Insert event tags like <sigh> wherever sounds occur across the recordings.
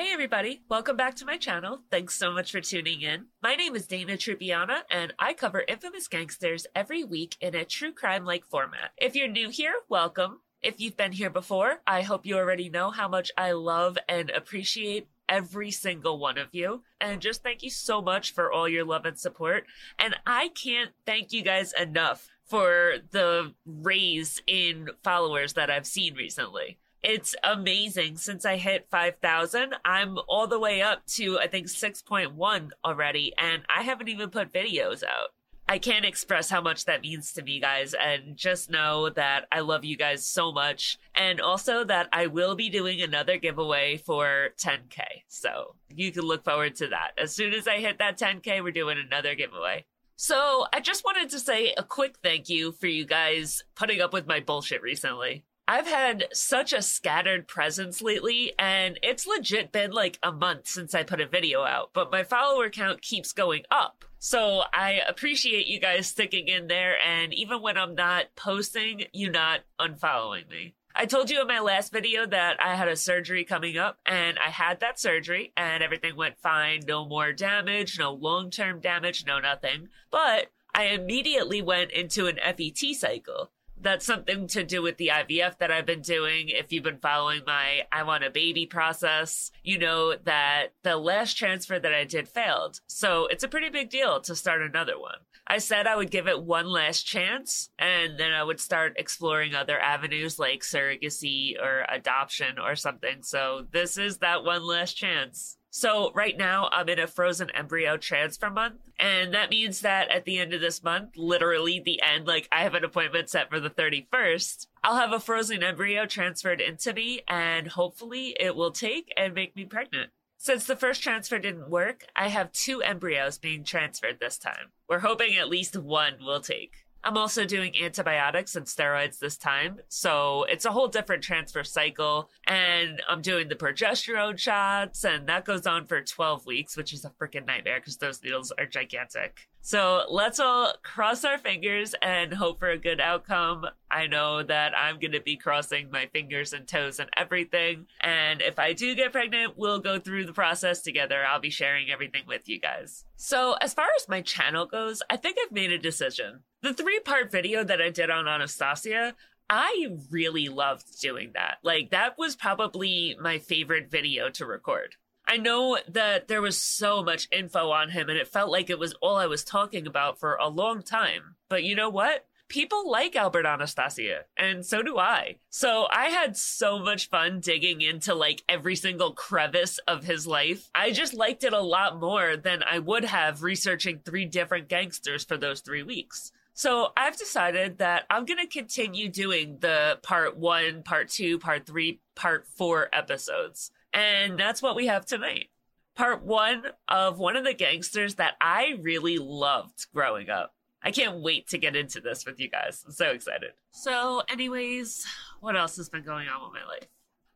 Hey everybody, welcome back to my channel. Thanks so much for tuning in. My name is Dana Truppiana and I cover infamous gangsters every week in a true crime like format. If you're new here, welcome. If you've been here before, I hope you already know how much I love and appreciate every single one of you. And just thank you so much for all your love and support. And I can't thank you guys enough for the raise in followers that I've seen recently. It's amazing. Since I hit 5,000, I'm all the way up to, I think, 6.1 already, and I haven't even put videos out. I can't express how much that means to me, guys, and just know that I love you guys so much. And also that I will be doing another giveaway for 10K. So you can look forward to that. As soon as I hit that 10K, we're doing another giveaway. So I just wanted to say a quick thank you for you guys putting up with my bullshit recently. I've had such a scattered presence lately, and it's legit been like a month since I put a video out, but my follower count keeps going up. So I appreciate you guys sticking in there, and even when I'm not posting, you not unfollowing me. I told you in my last video that I had a surgery coming up, and I had that surgery, and everything went fine. No more damage, no long term damage, no nothing. But I immediately went into an FET cycle that's something to do with the IVF that I've been doing. If you've been following my I want a baby process, you know that the last transfer that I did failed. So it's a pretty big deal to start another one. I said I would give it one last chance and then I would start exploring other avenues like surrogacy or adoption or something. So this is that one last chance. So right now I'm in a frozen embryo transfer month. And that means that at the end of this month, literally the end, like I have an appointment set for the 31st, I'll have a frozen embryo transferred into me and hopefully it will take and make me pregnant. Since the first transfer didn't work, I have two embryos being transferred this time. We're hoping at least one will take. I'm also doing antibiotics and steroids this time. So it's a whole different transfer cycle. And I'm doing the progesterone shots, and that goes on for 12 weeks, which is a freaking nightmare because those needles are gigantic. So let's all cross our fingers and hope for a good outcome. I know that I'm going to be crossing my fingers and toes and everything. And if I do get pregnant, we'll go through the process together. I'll be sharing everything with you guys. So, as far as my channel goes, I think I've made a decision. The three part video that I did on Anastasia, I really loved doing that. Like, that was probably my favorite video to record. I know that there was so much info on him and it felt like it was all I was talking about for a long time. But you know what? People like Albert Anastasia, and so do I. So I had so much fun digging into like every single crevice of his life. I just liked it a lot more than I would have researching three different gangsters for those three weeks. So I've decided that I'm going to continue doing the part one, part two, part three, part four episodes. And that's what we have tonight. Part one of one of the gangsters that I really loved growing up. I can't wait to get into this with you guys. I'm so excited. So, anyways, what else has been going on with my life?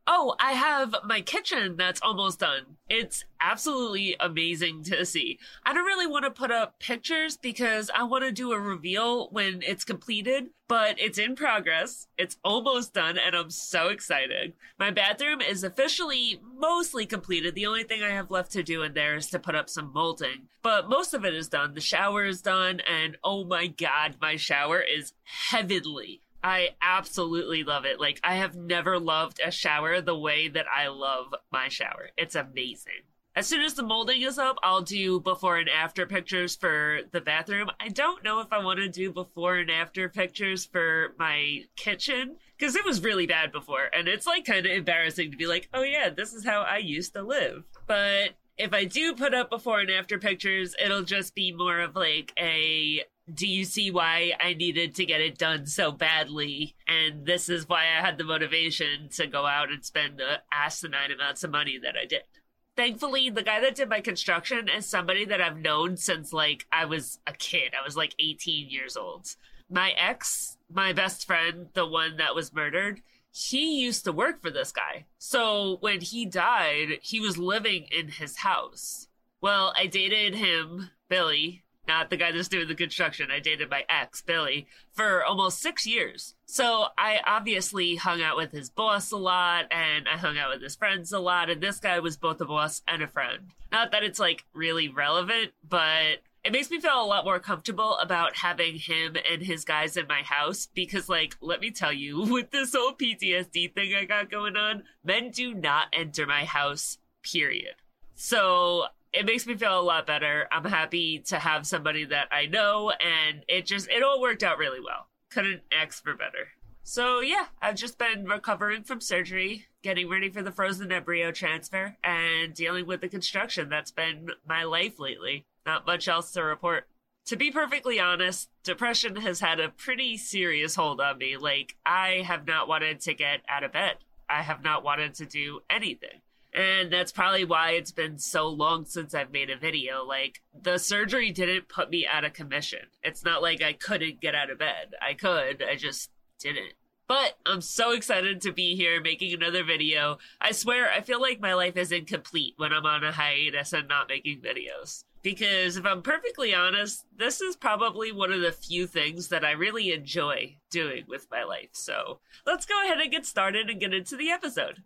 Oh, I have my kitchen that's almost done. It's absolutely amazing to see. I don't really want to put up pictures because I want to do a reveal when it's completed, but it's in progress. It's almost done and I'm so excited. My bathroom is officially mostly completed. The only thing I have left to do in there is to put up some molding, but most of it is done. The shower is done and oh my god, my shower is heavenly. I absolutely love it. Like, I have never loved a shower the way that I love my shower. It's amazing. As soon as the molding is up, I'll do before and after pictures for the bathroom. I don't know if I want to do before and after pictures for my kitchen because it was really bad before. And it's like kind of embarrassing to be like, oh yeah, this is how I used to live. But if I do put up before and after pictures, it'll just be more of like a do you see why I needed to get it done so badly? And this is why I had the motivation to go out and spend the asinine amounts of money that I did. Thankfully, the guy that did my construction is somebody that I've known since like I was a kid. I was like 18 years old. My ex, my best friend, the one that was murdered, he used to work for this guy. So when he died, he was living in his house. Well, I dated him, Billy, not the guy that's doing the construction. I dated my ex, Billy, for almost six years. So I obviously hung out with his boss a lot and I hung out with his friends a lot. And this guy was both a boss and a friend. Not that it's like really relevant, but it makes me feel a lot more comfortable about having him and his guys in my house because, like, let me tell you, <laughs> with this whole PTSD thing I got going on, men do not enter my house, period. So it makes me feel a lot better. I'm happy to have somebody that I know, and it just, it all worked out really well. Couldn't ask for better. So yeah, I've just been recovering from surgery, getting ready for the frozen embryo transfer, and dealing with the construction. That's been my life lately. Not much else to report. To be perfectly honest, depression has had a pretty serious hold on me. Like, I have not wanted to get out of bed. I have not wanted to do anything. And that's probably why it's been so long since I've made a video. Like, the surgery didn't put me out of commission. It's not like I couldn't get out of bed. I could, I just didn't. But I'm so excited to be here making another video. I swear, I feel like my life is incomplete when I'm on a hiatus and not making videos. Because if I'm perfectly honest, this is probably one of the few things that I really enjoy doing with my life. So let's go ahead and get started and get into the episode.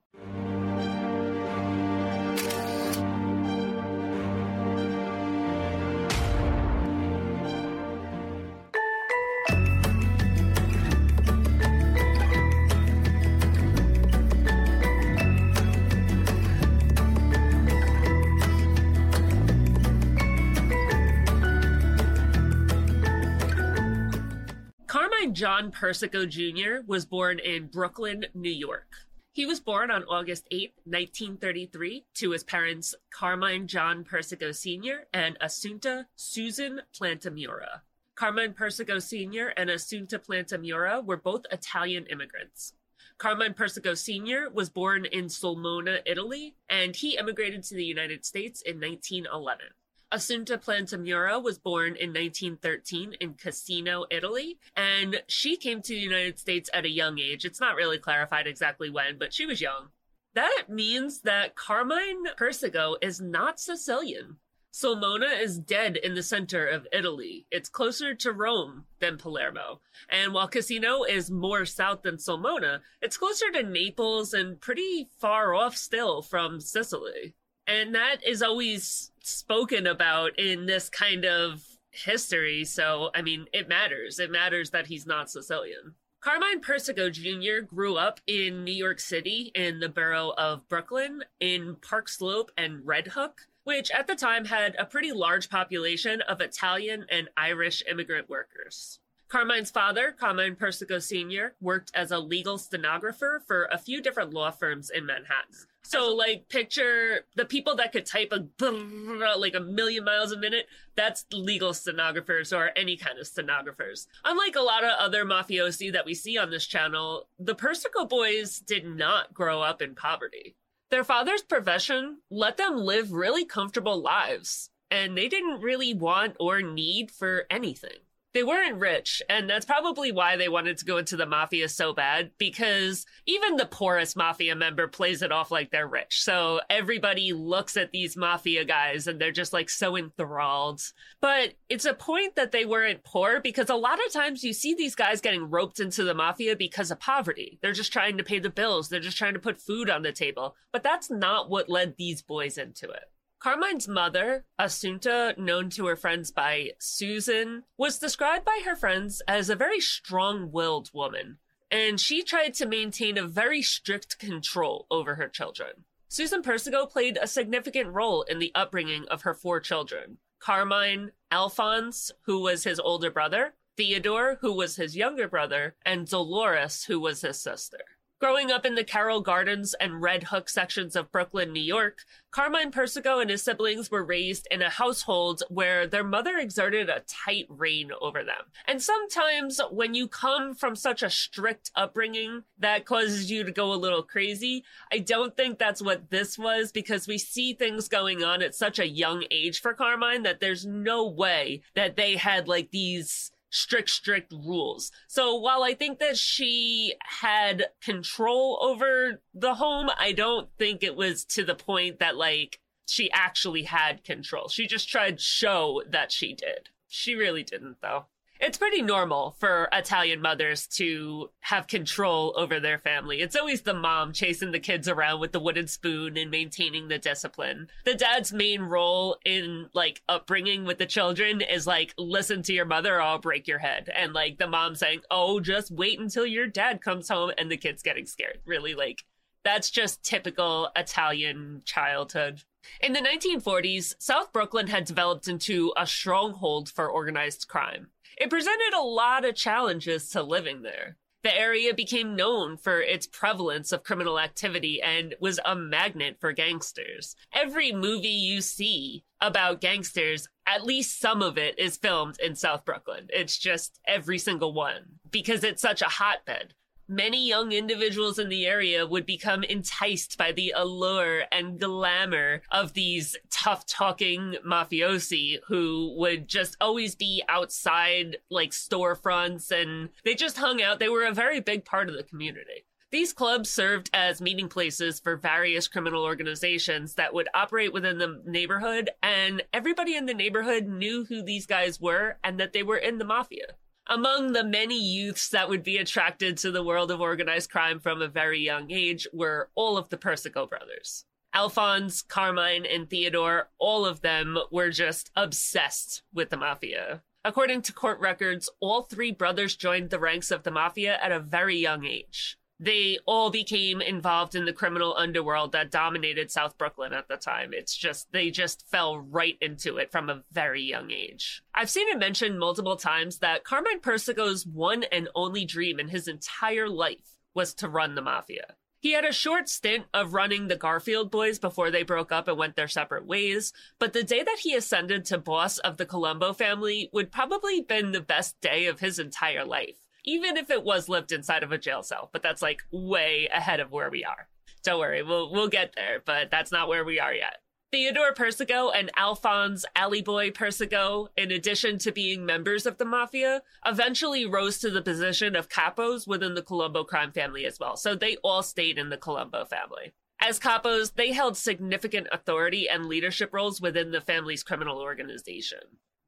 John Persico Jr. was born in Brooklyn, New York. He was born on August 8, 1933, to his parents Carmine John Persico Sr. and Assunta Susan Plantamura. Carmine Persico Sr. and Assunta Plantamura were both Italian immigrants. Carmine Persico Sr. was born in Sulmona, Italy, and he immigrated to the United States in 1911. Assunta Plantamura was born in 1913 in Cassino, Italy, and she came to the United States at a young age. It's not really clarified exactly when, but she was young. That means that Carmine Persico is not Sicilian. Sulmona is dead in the center of Italy. It's closer to Rome than Palermo. And while Cassino is more south than Sulmona, it's closer to Naples and pretty far off still from Sicily. And that is always spoken about in this kind of history. So, I mean, it matters. It matters that he's not Sicilian. Carmine Persico Jr. grew up in New York City in the borough of Brooklyn in Park Slope and Red Hook, which at the time had a pretty large population of Italian and Irish immigrant workers. Carmine's father, Carmine Persico Sr., worked as a legal stenographer for a few different law firms in Manhattan. So, like, picture the people that could type a <laughs> like a million miles a minute. That's legal stenographers or any kind of stenographers. Unlike a lot of other mafiosi that we see on this channel, the Persico boys did not grow up in poverty. Their father's profession let them live really comfortable lives, and they didn't really want or need for anything they weren't rich, and that's probably why they wanted to go into the mafia so bad, because even the poorest mafia member plays it off like they're rich. So everybody looks at these mafia guys and they're just like so enthralled. But it's a point that they weren't poor because a lot of times you see these guys getting roped into the mafia because of poverty. They're just trying to pay the bills, they're just trying to put food on the table. But that's not what led these boys into it. Carmine's mother, Assunta, known to her friends by Susan, was described by her friends as a very strong willed woman, and she tried to maintain a very strict control over her children. Susan Persico played a significant role in the upbringing of her four children Carmine, Alphonse, who was his older brother, Theodore, who was his younger brother, and Dolores, who was his sister. Growing up in the Carroll Gardens and Red Hook sections of Brooklyn, New York, Carmine Persico and his siblings were raised in a household where their mother exerted a tight rein over them. And sometimes when you come from such a strict upbringing that causes you to go a little crazy, I don't think that's what this was because we see things going on at such a young age for Carmine that there's no way that they had like these strict, strict rules. So while I think that she had control over the home, I don't think it was to the point that like she actually had control. She just tried to show that she did. She really didn't, though. It's pretty normal for Italian mothers to have control over their family. It's always the mom chasing the kids around with the wooden spoon and maintaining the discipline. The dad's main role in like upbringing with the children is like, listen to your mother or I'll break your head. And like the mom saying, oh, just wait until your dad comes home and the kid's getting scared. Really, like, that's just typical Italian childhood. In the 1940s, South Brooklyn had developed into a stronghold for organized crime. It presented a lot of challenges to living there. The area became known for its prevalence of criminal activity and was a magnet for gangsters. Every movie you see about gangsters, at least some of it is filmed in South Brooklyn. It's just every single one because it's such a hotbed many young individuals in the area would become enticed by the allure and glamour of these tough talking mafiosi who would just always be outside like storefronts and they just hung out. They were a very big part of the community. These clubs served as meeting places for various criminal organizations that would operate within the neighborhood, and everybody in the neighborhood knew who these guys were and that they were in the mafia among the many youths that would be attracted to the world of organized crime from a very young age were all of the Persico brothers. Alphonse, Carmine, and Theodore, all of them were just obsessed with the mafia. According to court records, all three brothers joined the ranks of the mafia at a very young age they all became involved in the criminal underworld that dominated South Brooklyn at the time. It's just, they just fell right into it from a very young age. I've seen it mentioned multiple times that Carmine Persico's one and only dream in his entire life was to run the mafia. He had a short stint of running the Garfield boys before they broke up and went their separate ways, but the day that he ascended to boss of the Colombo family would probably been the best day of his entire life even if it was lived inside of a jail cell. But that's like way ahead of where we are. Don't worry, we'll we'll get there, but that's not where we are yet. Theodore Persico and Alphonse Boy Persico, in addition to being members of the mafia, eventually rose to the position of capos within the Colombo crime family as well. So they all stayed in the Colombo family. As capos, they held significant authority and leadership roles within the family's criminal organization.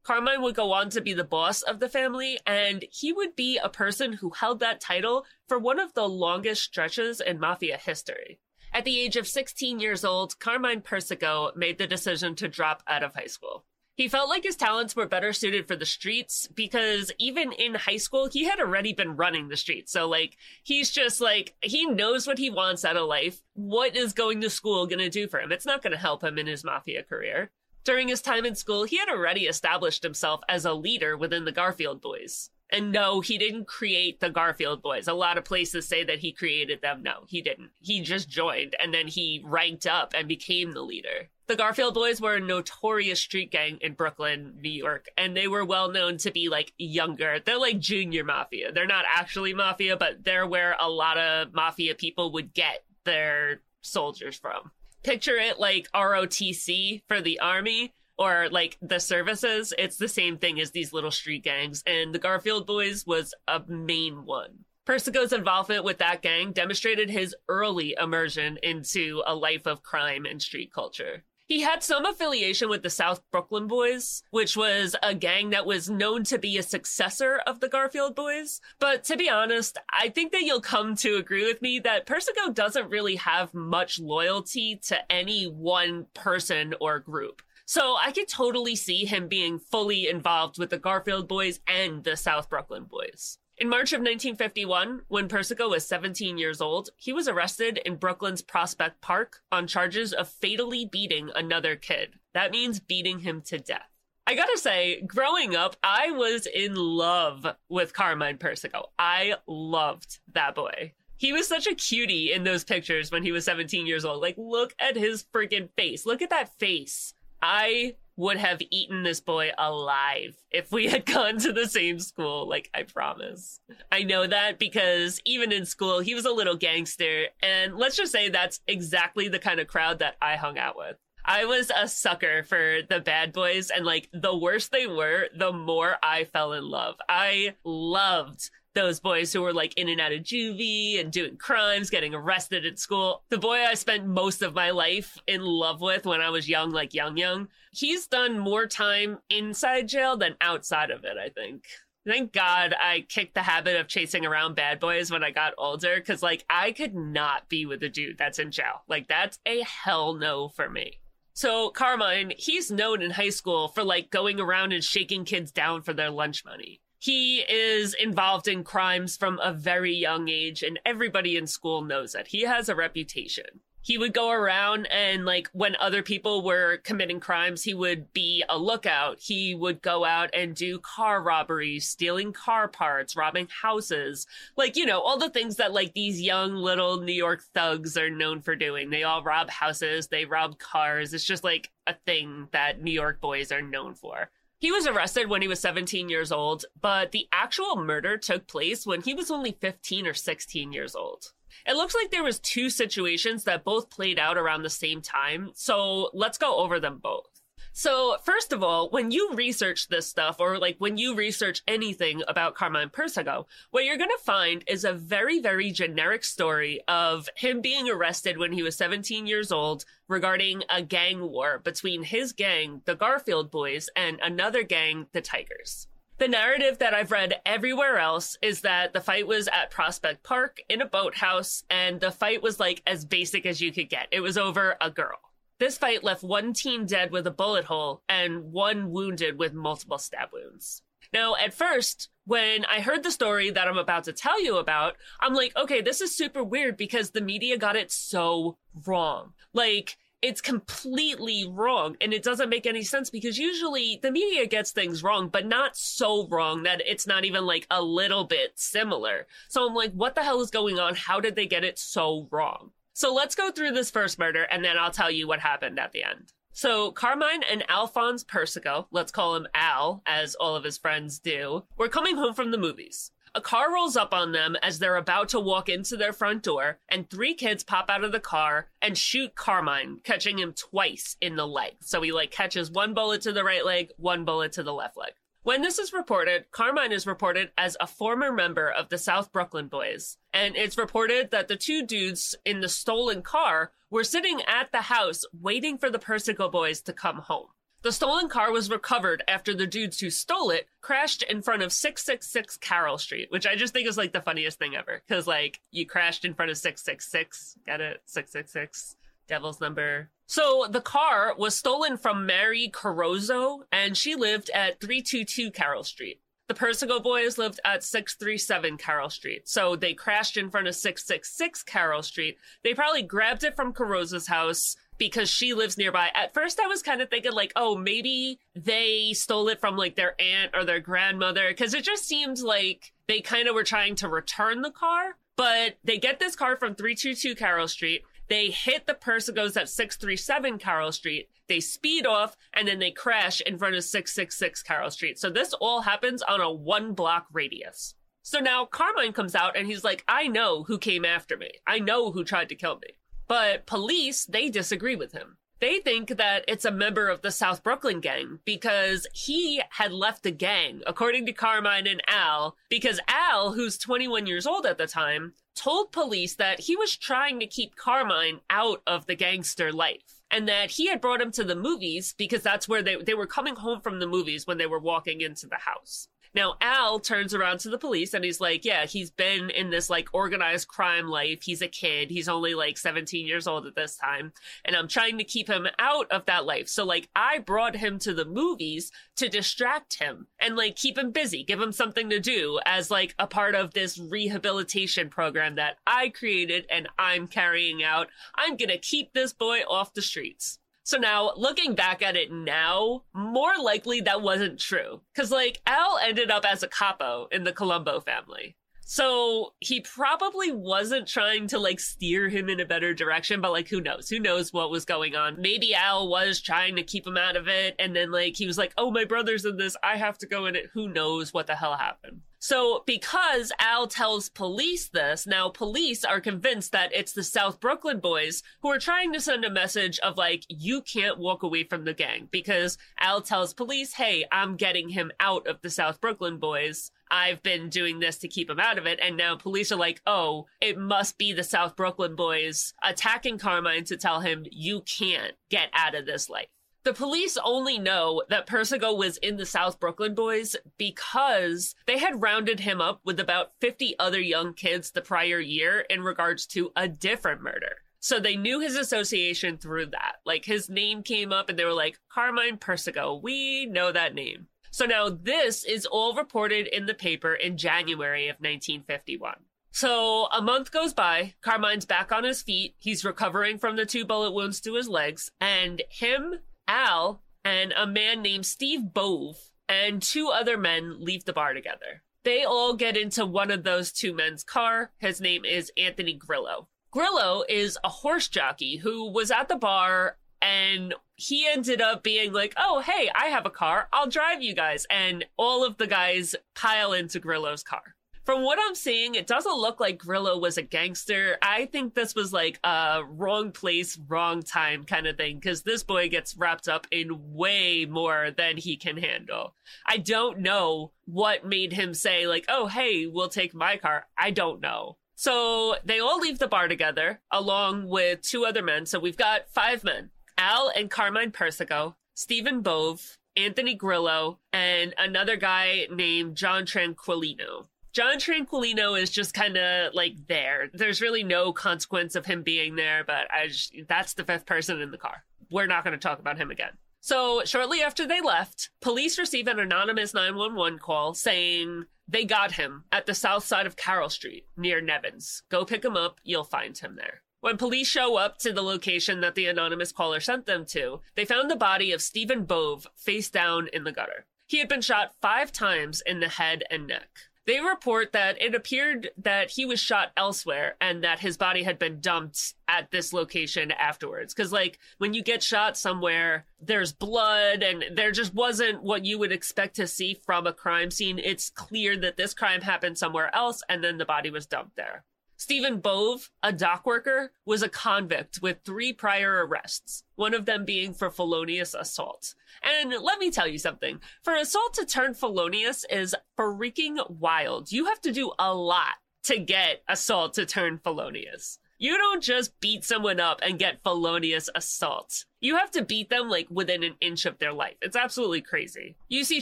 Carmine would go on to be the boss of the family, and he would be a person who held that title for one of the longest stretches in mafia history. At the age of 16 years old, Carmine Persico made the decision to drop out of high school. He felt like his talents were better suited for the streets because even in high school, he had already been running the streets. So, like, he's just like, he knows what he wants out of life. What is going to school going to do for him? It's not going to help him in his mafia career. During his time in school, he had already established himself as a leader within the Garfield Boys. And no, he didn't create the Garfield Boys. A lot of places say that he created them. No, he didn't. He just joined and then he ranked up and became the leader. The Garfield Boys were a notorious street gang in Brooklyn, New York, and they were well known to be like younger. They're like junior mafia. They're not actually mafia, but they're where a lot of mafia people would get their soldiers from picture it like ROTC for the army or like the services. It's the same thing as these little street gangs, and the Garfield Boys was a main one. Persico's involvement with that gang demonstrated his early immersion into a life of crime and street culture. He had some affiliation with the South Brooklyn Boys, which was a gang that was known to be a successor of the Garfield Boys. But to be honest, I think that you'll come to agree with me that Persico doesn't really have much loyalty to any one person or group. So I could totally see him being fully involved with the Garfield Boys and the South Brooklyn Boys. In March of 1951, when Persico was 17 years old, he was arrested in Brooklyn's Prospect Park on charges of fatally beating another kid. That means beating him to death. I gotta say, growing up, I was in love with Carmine Persico. I loved that boy. He was such a cutie in those pictures when he was 17 years old. Like, look at his freaking face. Look at that face. I would have eaten this boy alive if we had <laughs> gone to the same school. Like, I promise. I know that because even in school, he was a little gangster. And let's just say that's exactly the kind of crowd that I hung out with. I was a sucker for the bad boys, and like the worse they were, the more I fell in love. I loved those boys who were like in and out of juvie and doing crimes, getting arrested at school. The boy I spent most of my life in love with when I was young, like young, young, he's done more time inside jail than outside of it, I think. Thank God I kicked the habit of chasing around bad boys when I got older because, like, I could not be with a dude that's in jail. Like, that's a hell no for me. So, Carmine, he's known in high school for, like, going around and shaking kids down for their lunch money. He is involved in crimes from a very young age, and everybody in school knows it. He has a reputation. He would go around and like when other people were committing crimes he would be a lookout. He would go out and do car robberies stealing car parts robbing houses like you know all the things that like these young little new york thugs are known for doing. They all rob houses they rob cars. It's just like a thing that new york boys are known for he was arrested when he was 17 years old, but the actual murder took place when he was only 15 or 16 years old. It looks like there was two situations that both played out around the same time. So let's go over them both. So, first of all, when you research this stuff, or like when you research anything about Carmine Persico, what you're going to find is a very, very generic story of him being arrested when he was 17 years old regarding a gang war between his gang, the Garfield Boys, and another gang, the Tigers. The narrative that I've read everywhere else is that the fight was at Prospect Park in a boathouse, and the fight was like as basic as you could get. It was over a girl. This fight left one teen dead with a bullet hole and one wounded with multiple stab wounds. Now, at first, when I heard the story that I'm about to tell you about, I'm like, okay, this is super weird because the media got it so wrong. Like, it's completely wrong and it doesn't make any sense because usually the media gets things wrong but not so wrong that it's not even like a little bit similar so i'm like what the hell is going on how did they get it so wrong so let's go through this first murder and then i'll tell you what happened at the end so Carmine and Alphonse Persico, let's call him Al, as all of his friends do, were coming home from the movies. A car rolls up on them as they're about to walk into their front door, and three kids pop out of the car and shoot Carmine, catching him twice in the leg. So he like catches one bullet to the right leg, one bullet to the left leg. When this is reported, Carmine is reported as a former member of the South Brooklyn Boys. And it's reported that the two dudes in the stolen car were sitting at the house waiting for the Persico Boys to come home. The stolen car was recovered after the dudes who stole it crashed in front of 666 Carroll Street, which I just think is like the funniest thing ever. Cause like you crashed in front of 666. Get it? 666. Devil's number. So the car was stolen from Mary Carozzo and she lived at 322 Carroll Street. The Persico boys lived at 637 Carroll Street. So they crashed in front of 666 Carroll Street. They probably grabbed it from Carozzo's house, because she lives nearby. At first, I was kind of thinking, like, oh, maybe they stole it from like their aunt or their grandmother, because it just seems like they kind of were trying to return the car. But they get this car from 322 Carroll Street. They hit the Persicos at 637 Carroll Street. They speed off and then they crash in front of 666 Carroll Street. So this all happens on a one block radius. So now Carmine comes out and he's like, I know who came after me. I know who tried to kill me. But police, they disagree with him. They think that it's a member of the South Brooklyn gang because he had left the gang, according to Carmine and Al, because Al, who's 21 years old at the time, told police that he was trying to keep Carmine out of the gangster life and that he had brought him to the movies because that's where they, they were coming home from the movies when they were walking into the house. Now, Al turns around to the police and he's like, Yeah, he's been in this like organized crime life. He's a kid. He's only like 17 years old at this time. And I'm trying to keep him out of that life. So, like, I brought him to the movies to distract him and like keep him busy, give him something to do as like a part of this rehabilitation program that I created and I'm carrying out. I'm going to keep this boy off the streets. So now, looking back at it now, more likely that wasn't true. Cause like, Al ended up as a capo in the Colombo family. So he probably wasn't trying to like steer him in a better direction, but like who knows? Who knows what was going on? Maybe Al was trying to keep him out of it, and then like he was like, "Oh, my brother's in this. I have to go in it." Who knows what the hell happened? So, because Al tells police this, now police are convinced that it's the South Brooklyn boys who are trying to send a message of like, you can't walk away from the gang because Al tells police, hey, I'm getting him out of the South Brooklyn boys. I've been doing this to keep him out of it. And now police are like, oh, it must be the South Brooklyn boys attacking Carmine to tell him, you can't get out of this life. The police only know that Persico was in the South Brooklyn Boys because they had rounded him up with about 50 other young kids the prior year in regards to a different murder. So they knew his association through that. Like his name came up and they were like, Carmine Persico, we know that name. So now this is all reported in the paper in January of 1951. So a month goes by. Carmine's back on his feet. He's recovering from the two bullet wounds to his legs. And him, Al, and a man named Steve Bove and two other men leave the bar together. They all get into one of those two men's car. His name is Anthony Grillo. Grillo is a horse jockey who was at the bar and he ended up being like, "Oh, hey, I have a car. I'll drive you guys." And all of the guys pile into Grillo's car. From what I'm seeing, it doesn't look like Grillo was a gangster. I think this was like a wrong place, wrong time kind of thing because this boy gets wrapped up in way more than he can handle. I don't know what made him say like, "Oh, hey, we'll take my car." I don't know. So they all leave the bar together along with two other men. So we've got five men Al and Carmine Persico, Stephen Bove, Anthony Grillo, and another guy named John Tranquilino. John Tranquilino is just kind of like there. There's really no consequence of him being there, but I just, that's the fifth person in the car. We're not going to talk about him again. So, shortly after they left, police receive an anonymous 911 call saying they got him at the south side of Carroll Street near Nevins. Go pick him up, you'll find him there. When police show up to the location that the anonymous caller sent them to, they found the body of Stephen Bove face down in the gutter. He had been shot five times in the head and neck. They report that it appeared that he was shot elsewhere and that his body had been dumped at this location afterwards. Because, like, when you get shot somewhere, there's blood and there just wasn't what you would expect to see from a crime scene. It's clear that this crime happened somewhere else and then the body was dumped there. Stephen Bove, a dock worker, was a convict with three prior arrests, one of them being for felonious assault. And let me tell you something. For assault to turn felonious is freaking wild. You have to do a lot to get assault to turn felonious. You don't just beat someone up and get felonious assault. You have to beat them like within an inch of their life. It's absolutely crazy. You see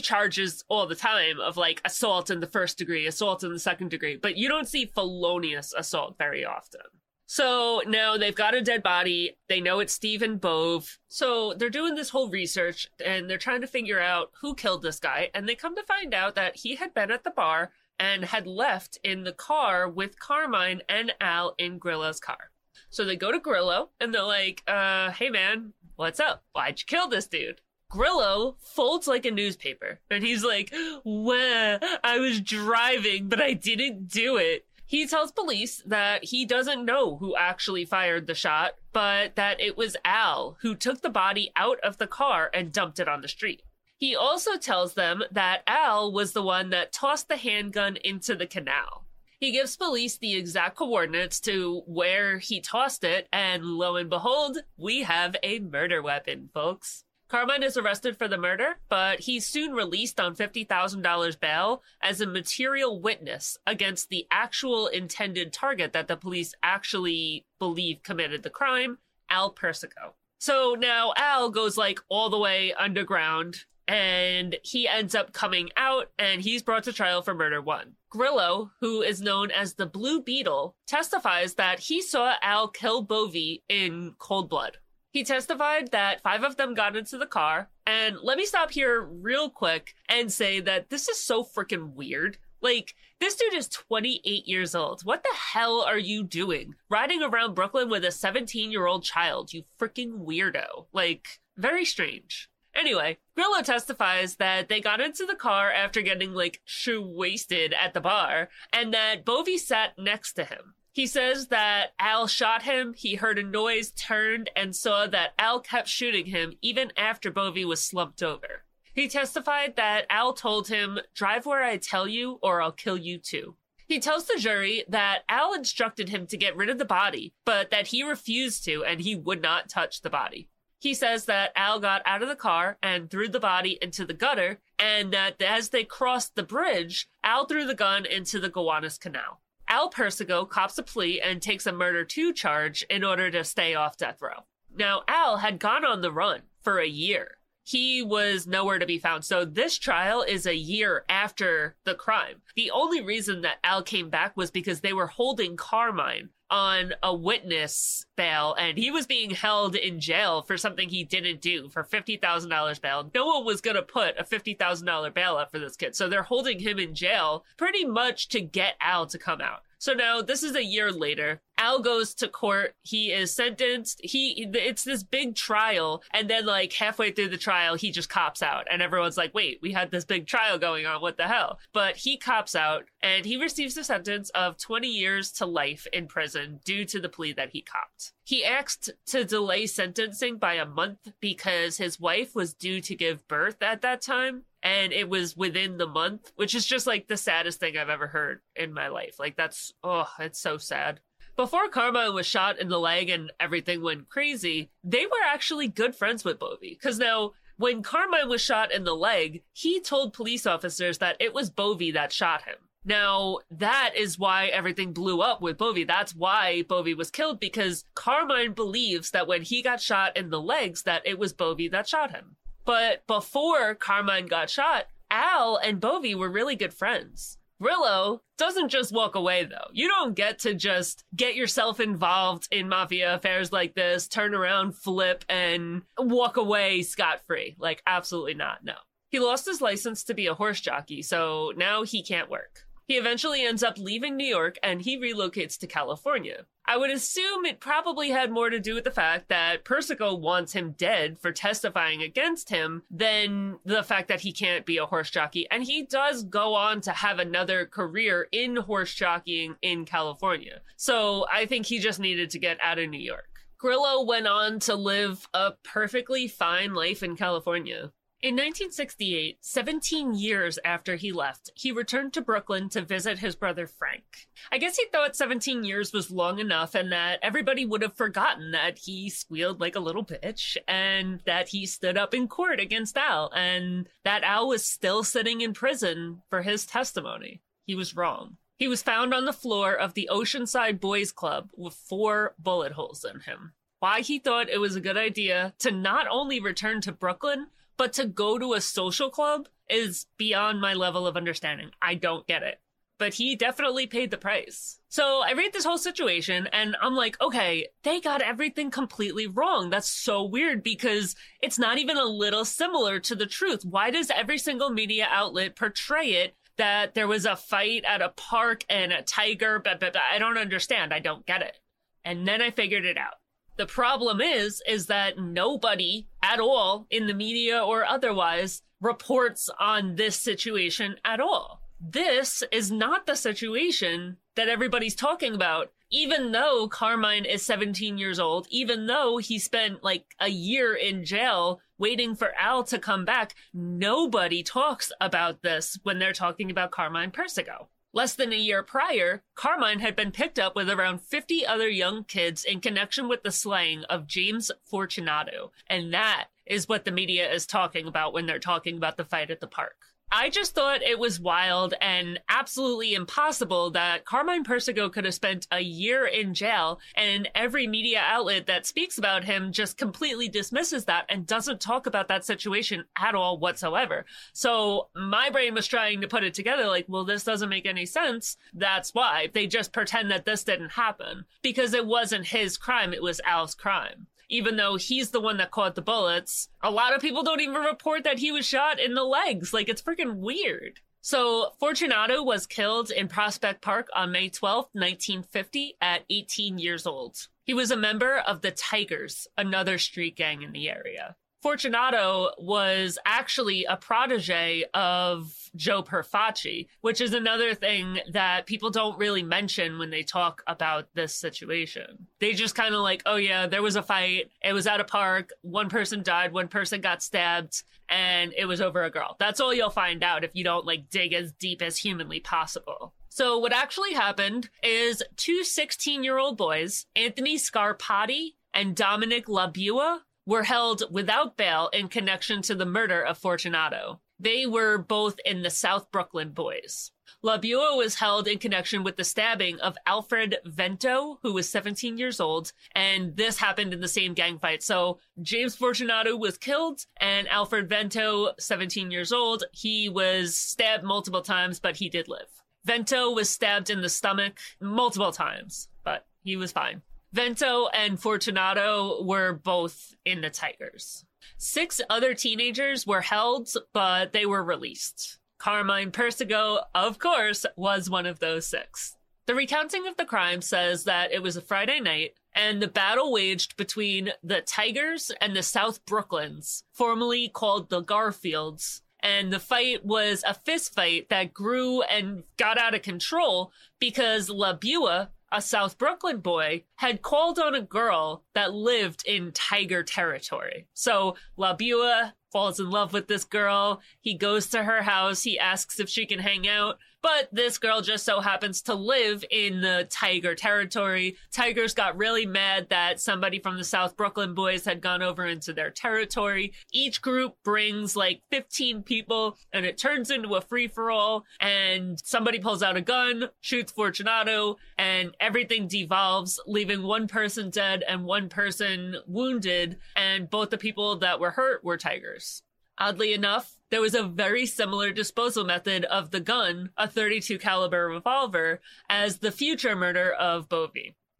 charges all the time of like assault in the first degree, assault in the second degree, but you don't see felonious assault very often. So now they've got a dead body. They know it's Stephen Bove. So they're doing this whole research and they're trying to figure out who killed this guy. And they come to find out that he had been at the bar and had left in the car with Carmine and Al in Grillo's car. So they go to Grillo and they're like, uh, hey man, what's up? Why'd you kill this dude? Grillo folds like a newspaper and he's like, well, I was driving, but I didn't do it. He tells police that he doesn't know who actually fired the shot, but that it was Al who took the body out of the car and dumped it on the street. He also tells them that Al was the one that tossed the handgun into the canal. He gives police the exact coordinates to where he tossed it, and lo and behold, we have a murder weapon, folks. Carmine is arrested for the murder, but he's soon released on $50,000 bail as a material witness against the actual intended target that the police actually believe committed the crime, Al Persico. So now Al goes like all the way underground and he ends up coming out and he's brought to trial for murder one. Grillo, who is known as the Blue Beetle, testifies that he saw Al kill Bovey in cold blood. He testified that five of them got into the car. And let me stop here real quick and say that this is so freaking weird. Like, this dude is 28 years old. What the hell are you doing? Riding around Brooklyn with a 17 year old child, you freaking weirdo. Like, very strange. Anyway, Grillo testifies that they got into the car after getting like shoe wasted at the bar and that Bovey sat next to him. He says that Al shot him, he heard a noise, turned, and saw that Al kept shooting him even after Bovey was slumped over. He testified that Al told him, drive where I tell you or I'll kill you too. He tells the jury that Al instructed him to get rid of the body, but that he refused to and he would not touch the body. He says that Al got out of the car and threw the body into the gutter, and that as they crossed the bridge, Al threw the gun into the Gowanus Canal. Al Persico cops a plea and takes a murder two charge in order to stay off death row. Now, Al had gone on the run for a year. He was nowhere to be found. So this trial is a year after the crime. The only reason that Al came back was because they were holding Carmine on a witness bail and he was being held in jail for something he didn't do for $50,000 bail. No one was going to put a $50,000 bail up for this kid. So they're holding him in jail pretty much to get Al to come out. So now this is a year later. Al goes to court. He is sentenced. He it's this big trial, and then like halfway through the trial, he just cops out, and everyone's like, "Wait, we had this big trial going on. What the hell?" But he cops out, and he receives a sentence of 20 years to life in prison due to the plea that he copped. He asked to delay sentencing by a month because his wife was due to give birth at that time, and it was within the month, which is just like the saddest thing I've ever heard in my life. Like that's oh, it's so sad. Before Carmine was shot in the leg and everything went crazy, they were actually good friends with Bovey. Because now, when Carmine was shot in the leg, he told police officers that it was Bovey that shot him. Now, that is why everything blew up with Bovey. That's why Bovey was killed because Carmine believes that when he got shot in the legs, that it was Bovey that shot him. But before Carmine got shot, Al and Bovey were really good friends. Grillo doesn't just walk away though. You don't get to just get yourself involved in mafia affairs like this, turn around, flip, and walk away scot free. Like, absolutely not. No. He lost his license to be a horse jockey, so now he can't work. He eventually ends up leaving New York and he relocates to California. I would assume it probably had more to do with the fact that Persico wants him dead for testifying against him than the fact that he can't be a horse jockey. And he does go on to have another career in horse jockeying in California. So I think he just needed to get out of New York. Grillo went on to live a perfectly fine life in California. In 1968, 17 years after he left, he returned to Brooklyn to visit his brother Frank. I guess he thought 17 years was long enough and that everybody would have forgotten that he squealed like a little bitch and that he stood up in court against Al and that Al was still sitting in prison for his testimony. He was wrong. He was found on the floor of the Oceanside Boys Club with four bullet holes in him. Why he thought it was a good idea to not only return to Brooklyn, but to go to a social club is beyond my level of understanding. I don't get it. But he definitely paid the price. So I read this whole situation and I'm like, okay, they got everything completely wrong. That's so weird because it's not even a little similar to the truth. Why does every single media outlet portray it that there was a fight at a park and a tiger? But, but, but I don't understand. I don't get it. And then I figured it out. The problem is, is that nobody at all in the media or otherwise reports on this situation at all. This is not the situation that everybody's talking about. Even though Carmine is 17 years old, even though he spent like a year in jail waiting for Al to come back, nobody talks about this when they're talking about Carmine Persico. Less than a year prior, Carmine had been picked up with around 50 other young kids in connection with the slaying of James Fortunato. And that is what the media is talking about when they're talking about the fight at the park. I just thought it was wild and absolutely impossible that Carmine Persico could have spent a year in jail and every media outlet that speaks about him just completely dismisses that and doesn't talk about that situation at all whatsoever. So my brain was trying to put it together like, well, this doesn't make any sense. That's why they just pretend that this didn't happen because it wasn't his crime. It was Al's crime even though he's the one that caught the bullets. A lot of people don't even report that he was shot in the legs. Like, it's freaking weird. So, Fortunato was killed in Prospect Park on May 12, 1950, at 18 years old. He was a member of the Tigers, another street gang in the area. Fortunato was actually a protege of Joe Profaci, which is another thing that people don't really mention when they talk about this situation. They just kind of like, oh yeah, there was a fight. It was at a park. One person died. One person got stabbed and it was over a girl. That's all you'll find out if you don't like dig as deep as humanly possible. So what actually happened is two 16 year old boys, Anthony Scarpati and Dominic Labua, were held without bail in connection to the murder of Fortunato. They were both in the South Brooklyn Boys. Labua was held in connection with the stabbing of Alfred Vento, who was 17 years old, and this happened in the same gang fight. So James Fortunato was killed, and Alfred Vento, 17 years old, he was stabbed multiple times, but he did live. Vento was stabbed in the stomach multiple times, but he was fine. Vento and Fortunato were both in the Tigers. Six other teenagers were held, but they were released. Carmine Persico, of course, was one of those six. The recounting of the crime says that it was a Friday night and the battle waged between the Tigers and the South Brooklyns, formerly called the Garfields. And the fight was a fist fight that grew and got out of control because Labua, a South Brooklyn boy, had called on a girl that lived in Tiger territory. So Labua falls in love with this girl. He goes to her house. He asks if she can hang out. But this girl just so happens to live in the Tiger territory. Tigers got really mad that somebody from the South Brooklyn boys had gone over into their territory. Each group brings like 15 people and it turns into a free for all. And somebody pulls out a gun, shoots Fortunato, and everything devolves, leaving one person dead and one person wounded. And both the people that were hurt were Tigers. Oddly enough, there was a very similar disposal method of the gun, a 32 caliber revolver, as the future murder of Bove.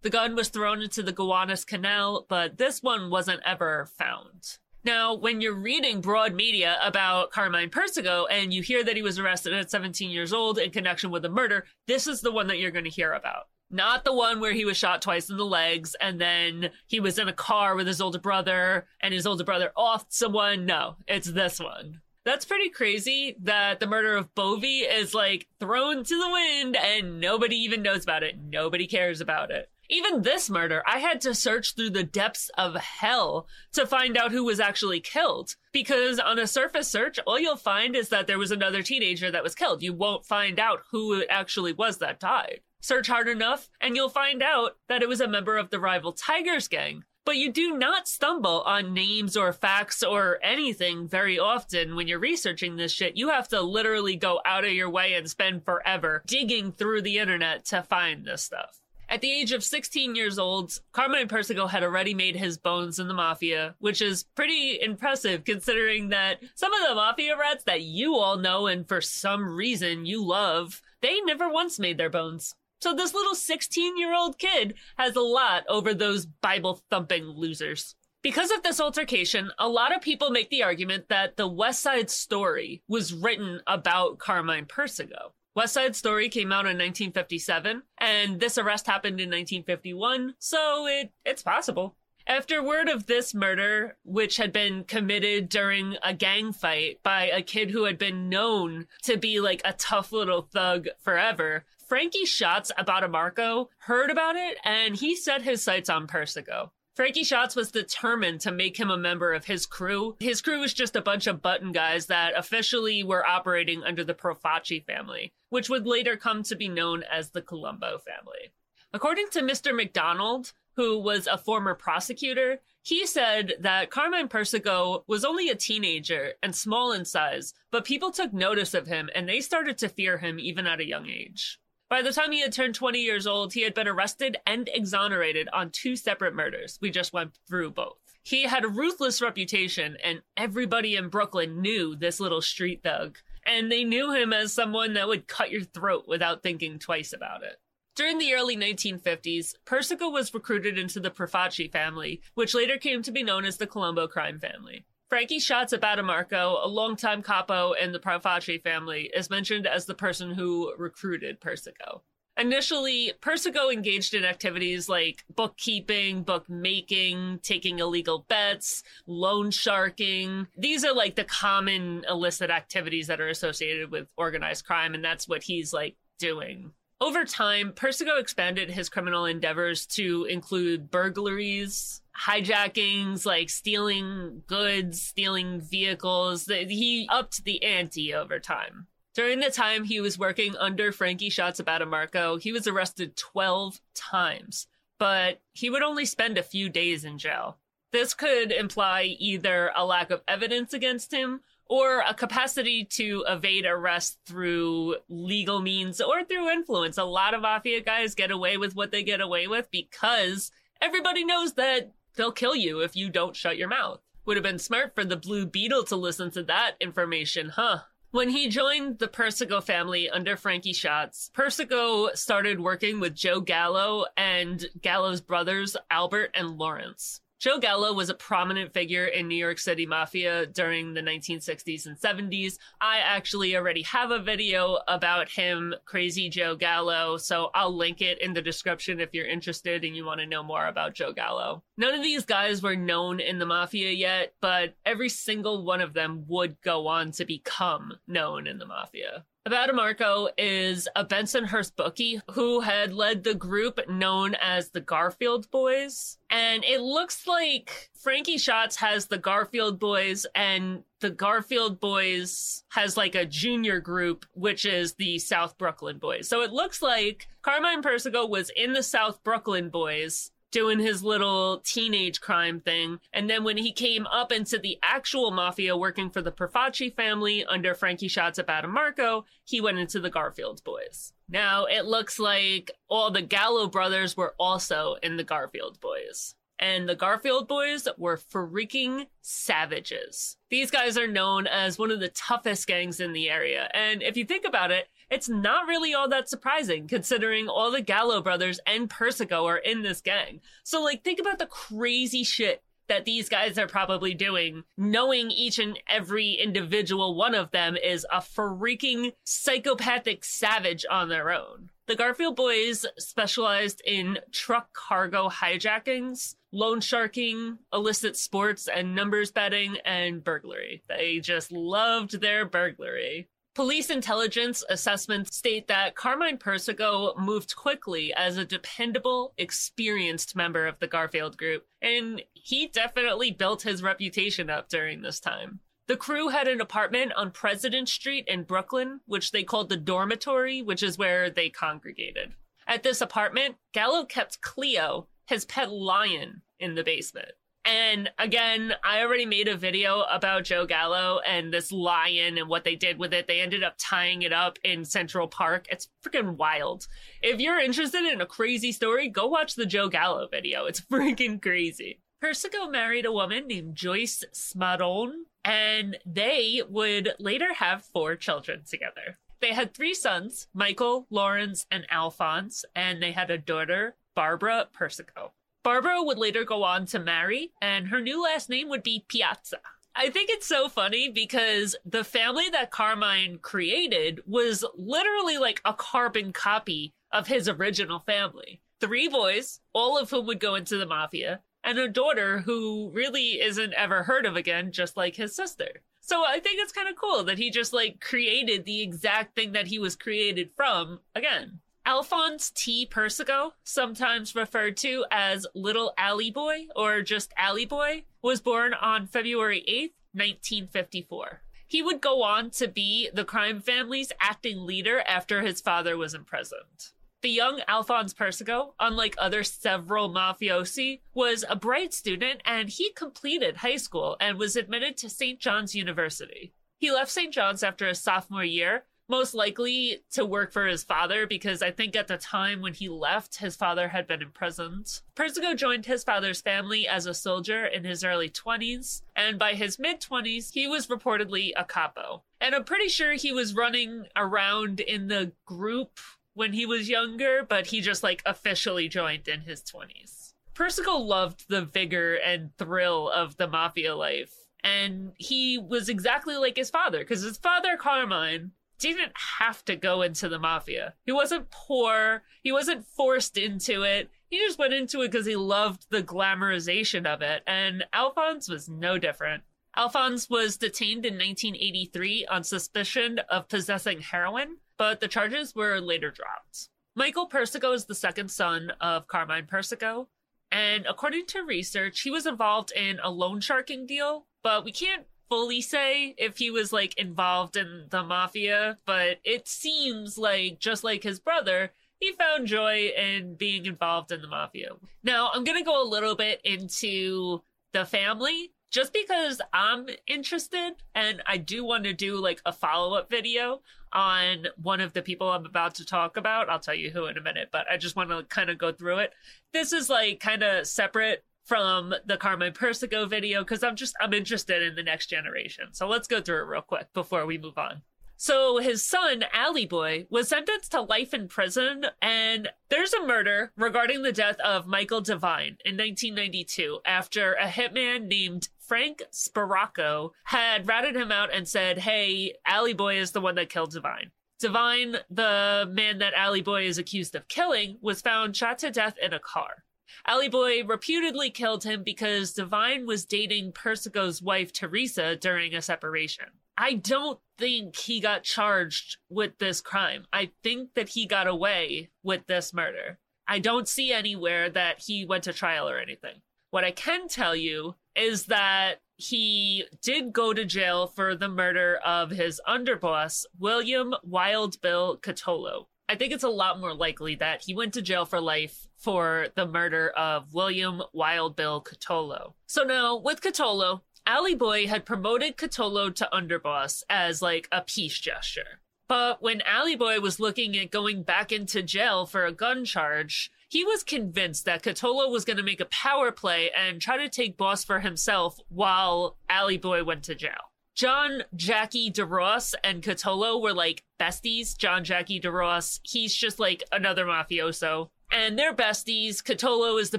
The gun was thrown into the Gowanus Canal, but this one wasn't ever found. Now, when you're reading broad media about Carmine Persico and you hear that he was arrested at 17 years old in connection with a murder, this is the one that you're going to hear about. Not the one where he was shot twice in the legs and then he was in a car with his older brother and his older brother offed someone. No, it's this one. That's pretty crazy that the murder of Bove is like thrown to the wind and nobody even knows about it. Nobody cares about it. Even this murder, I had to search through the depths of hell to find out who was actually killed. Because on a surface search, all you'll find is that there was another teenager that was killed. You won't find out who it actually was that died. Search hard enough, and you'll find out that it was a member of the rival Tigers gang. But you do not stumble on names or facts or anything very often when you're researching this shit. You have to literally go out of your way and spend forever digging through the internet to find this stuff. At the age of 16 years old, Carmine Persico had already made his bones in the mafia, which is pretty impressive considering that some of the mafia rats that you all know and for some reason you love, they never once made their bones. So this little 16 year old kid has a lot over those Bible thumping losers. Because of this altercation, a lot of people make the argument that the West Side Story was written about Carmine Persico. West Side Story came out in 1957, and this arrest happened in 1951, so it, it's possible. After word of this murder, which had been committed during a gang fight by a kid who had been known to be like a tough little thug forever, Frankie Shots Abbatemarco heard about it and he set his sights on Persico. Frankie Shots was determined to make him a member of his crew. His crew was just a bunch of button guys that officially were operating under the Profaci family, which would later come to be known as the Colombo family. According to Mr. McDonald, who was a former prosecutor, he said that Carmine Persico was only a teenager and small in size, but people took notice of him and they started to fear him even at a young age. By the time he had turned 20 years old, he had been arrested and exonerated on two separate murders. We just went through both. He had a ruthless reputation, and everybody in Brooklyn knew this little street thug. And they knew him as someone that would cut your throat without thinking twice about it. During the early 1950s, Persico was recruited into the Profaci family, which later came to be known as the Colombo crime family. Frankie Shots Abbatemarco, a longtime capo in the Profaci family, is mentioned as the person who recruited Persico. Initially, Persico engaged in activities like bookkeeping, bookmaking, taking illegal bets, loan sharking. These are like the common illicit activities that are associated with organized crime, and that's what he's like doing over time, Persico expanded his criminal endeavors to include burglaries, hijackings, like stealing goods, stealing vehicles. He upped the ante over time. During the time he was working under Frankie Shots Abbatemarco, he was arrested 12 times, but he would only spend a few days in jail. This could imply either a lack of evidence against him or a capacity to evade arrest through legal means or through influence. A lot of mafia guys get away with what they get away with because everybody knows that they'll kill you if you don't shut your mouth. Would have been smart for the Blue Beetle to listen to that information, huh? When he joined the Persico family under Frankie Shots, Persico started working with Joe Gallo and Gallo's brothers, Albert and Lawrence. Joe Gallo was a prominent figure in New York City Mafia during the 1960s and 70s. I actually already have a video about him, Crazy Joe Gallo, so I'll link it in the description if you're interested and you want to know more about Joe Gallo. None of these guys were known in the Mafia yet, but every single one of them would go on to become known in the Mafia. Abbatemarco is a Bensonhurst bookie who had led the group known as the Garfield Boys. And it looks like Frankie Shots has the Garfield Boys and the Garfield Boys has like a junior group, which is the South Brooklyn Boys. So it looks like Carmine Persico was in the South Brooklyn Boys doing his little teenage crime thing. And then when he came up into the actual mafia working for the Profaci family under Frankie Shots at Abbatemarco, he went into the Garfield boys. Now it looks like all the Gallo brothers were also in the Garfield boys. And the Garfield boys were freaking savages. These guys are known as one of the toughest gangs in the area. And if you think about it, it's not really all that surprising considering all the Gallo brothers and Persico are in this gang. So like think about the crazy shit that these guys are probably doing, knowing each and every individual one of them is a freaking psychopathic savage on their own. The Garfield boys specialized in truck cargo hijackings, loan sharking, illicit sports, and numbers betting and burglary. They just loved their burglary. Police intelligence assessments state that Carmine Persico moved quickly as a dependable, experienced member of the Garfield group, and he definitely built his reputation up during this time. The crew had an apartment on President Street in Brooklyn, which they called the dormitory, which is where they congregated. At this apartment, Gallo kept Cleo, his pet lion, in the basement. And again, I already made a video about Joe Gallo and this lion and what they did with it. They ended up tying it up in Central Park. It's freaking wild. If you're interested in a crazy story, go watch the Joe Gallo video. It's <laughs> freaking crazy. Persico married a woman named Joyce Smaldone, and they would later have four children together. They had three sons, Michael, Lawrence, and Alphonse, and they had a daughter, Barbara Persico. Barbara would later go on to marry, and her new last name would be Piazza. I think it's so funny because the family that Carmine created was literally like a carbon copy of his original family. Three boys, all of whom would go into the mafia, and a daughter who really isn't ever heard of again, just like his sister. So I think it's kind of cool that he just like created the exact thing that he was created from again. Alphonse T. Persico, sometimes referred to as Little Alley Boy or just Alley Boy, was born on February 8th, 1954. He would go on to be the crime family's acting leader after his father was imprisoned. The young Alphonse Persico, unlike other several mafiosi, was a bright student and he completed high school and was admitted to St. John's University. He left St. John's after his sophomore year most likely to work for his father because I think at the time when he left, his father had been imprisoned. Persico joined his father's family as a soldier in his early 20s, and by his mid 20s, he was reportedly a capo. And I'm pretty sure he was running around in the group when he was younger, but he just like officially joined in his 20s. Persico loved the vigor and thrill of the mafia life. And he was exactly like his father, because his father, Carmine, didn't have to go into the mafia. He wasn't poor. He wasn't forced into it. He just went into it because he loved the glamorization of it. And Alphonse was no different. Alphonse was detained in 1983 on suspicion of possessing heroin, but the charges were later dropped. Michael Persico is the second son of Carmine Persico. And according to research, he was involved in a loan sharking deal, but we can't fully say if he was like involved in the mafia, but it seems like just like his brother, he found joy in being involved in the mafia. Now, I'm going to go a little bit into the family just because I'm interested and I do want to do like a follow up video on one of the people I'm about to talk about. I'll tell you who in a minute, but I just want to kind of go through it. This is like kind of separate from the Carmine Persico video because I'm just I'm interested in the next generation. So let's go through it real quick before we move on. So his son, Ali Boy, was sentenced to life in prison, and there's a murder regarding the death of Michael Devine in 1992 after a hitman named Frank Sparaco had ratted him out and said, Hey, Ali Boy is the one that killed Devine. Devine, the man that Ali Boy is accused of killing, was found shot to death in a car. Ali Boy reputedly killed him because Devine was dating Persico's wife, Teresa, during a separation. I don't think he got charged with this crime. I think that he got away with this murder. I don't see anywhere that he went to trial or anything. What I can tell you is that he did go to jail for the murder of his underboss, William Wild Bill Cutolo. I think it's a lot more likely that he went to jail for life for the murder of William Wild Bill Cutolo. So now, with Cutolo, Ali Boy had promoted Cutolo to underboss as like a peace gesture. But when Ali Boy was looking at going back into jail for a gun charge, he was convinced that Cutolo was going to make a power play and try to take boss for himself while Ali Boy went to jail. John Jackie DeRoss and Cutolo were like besties. John Jackie DeRoss, he's just like another mafioso and they're besties. Cutolo is the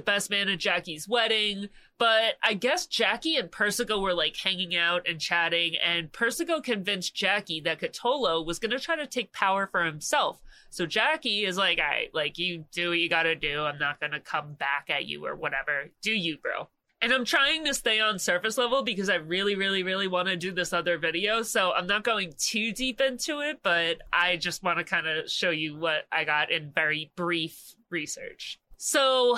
best man at Jackie's wedding, but I guess Jackie and Persico were like hanging out and chatting, and Persico convinced Jackie that Cutolo was gonna try to take power for himself. So Jackie is like, I like you do what you gotta do. I'm not gonna come back at you or whatever. Do you, bro? And I'm trying to stay on surface level because I really, really, really want to do this other video. So I'm not going too deep into it, but I just want to kind of show you what I got in very brief research. So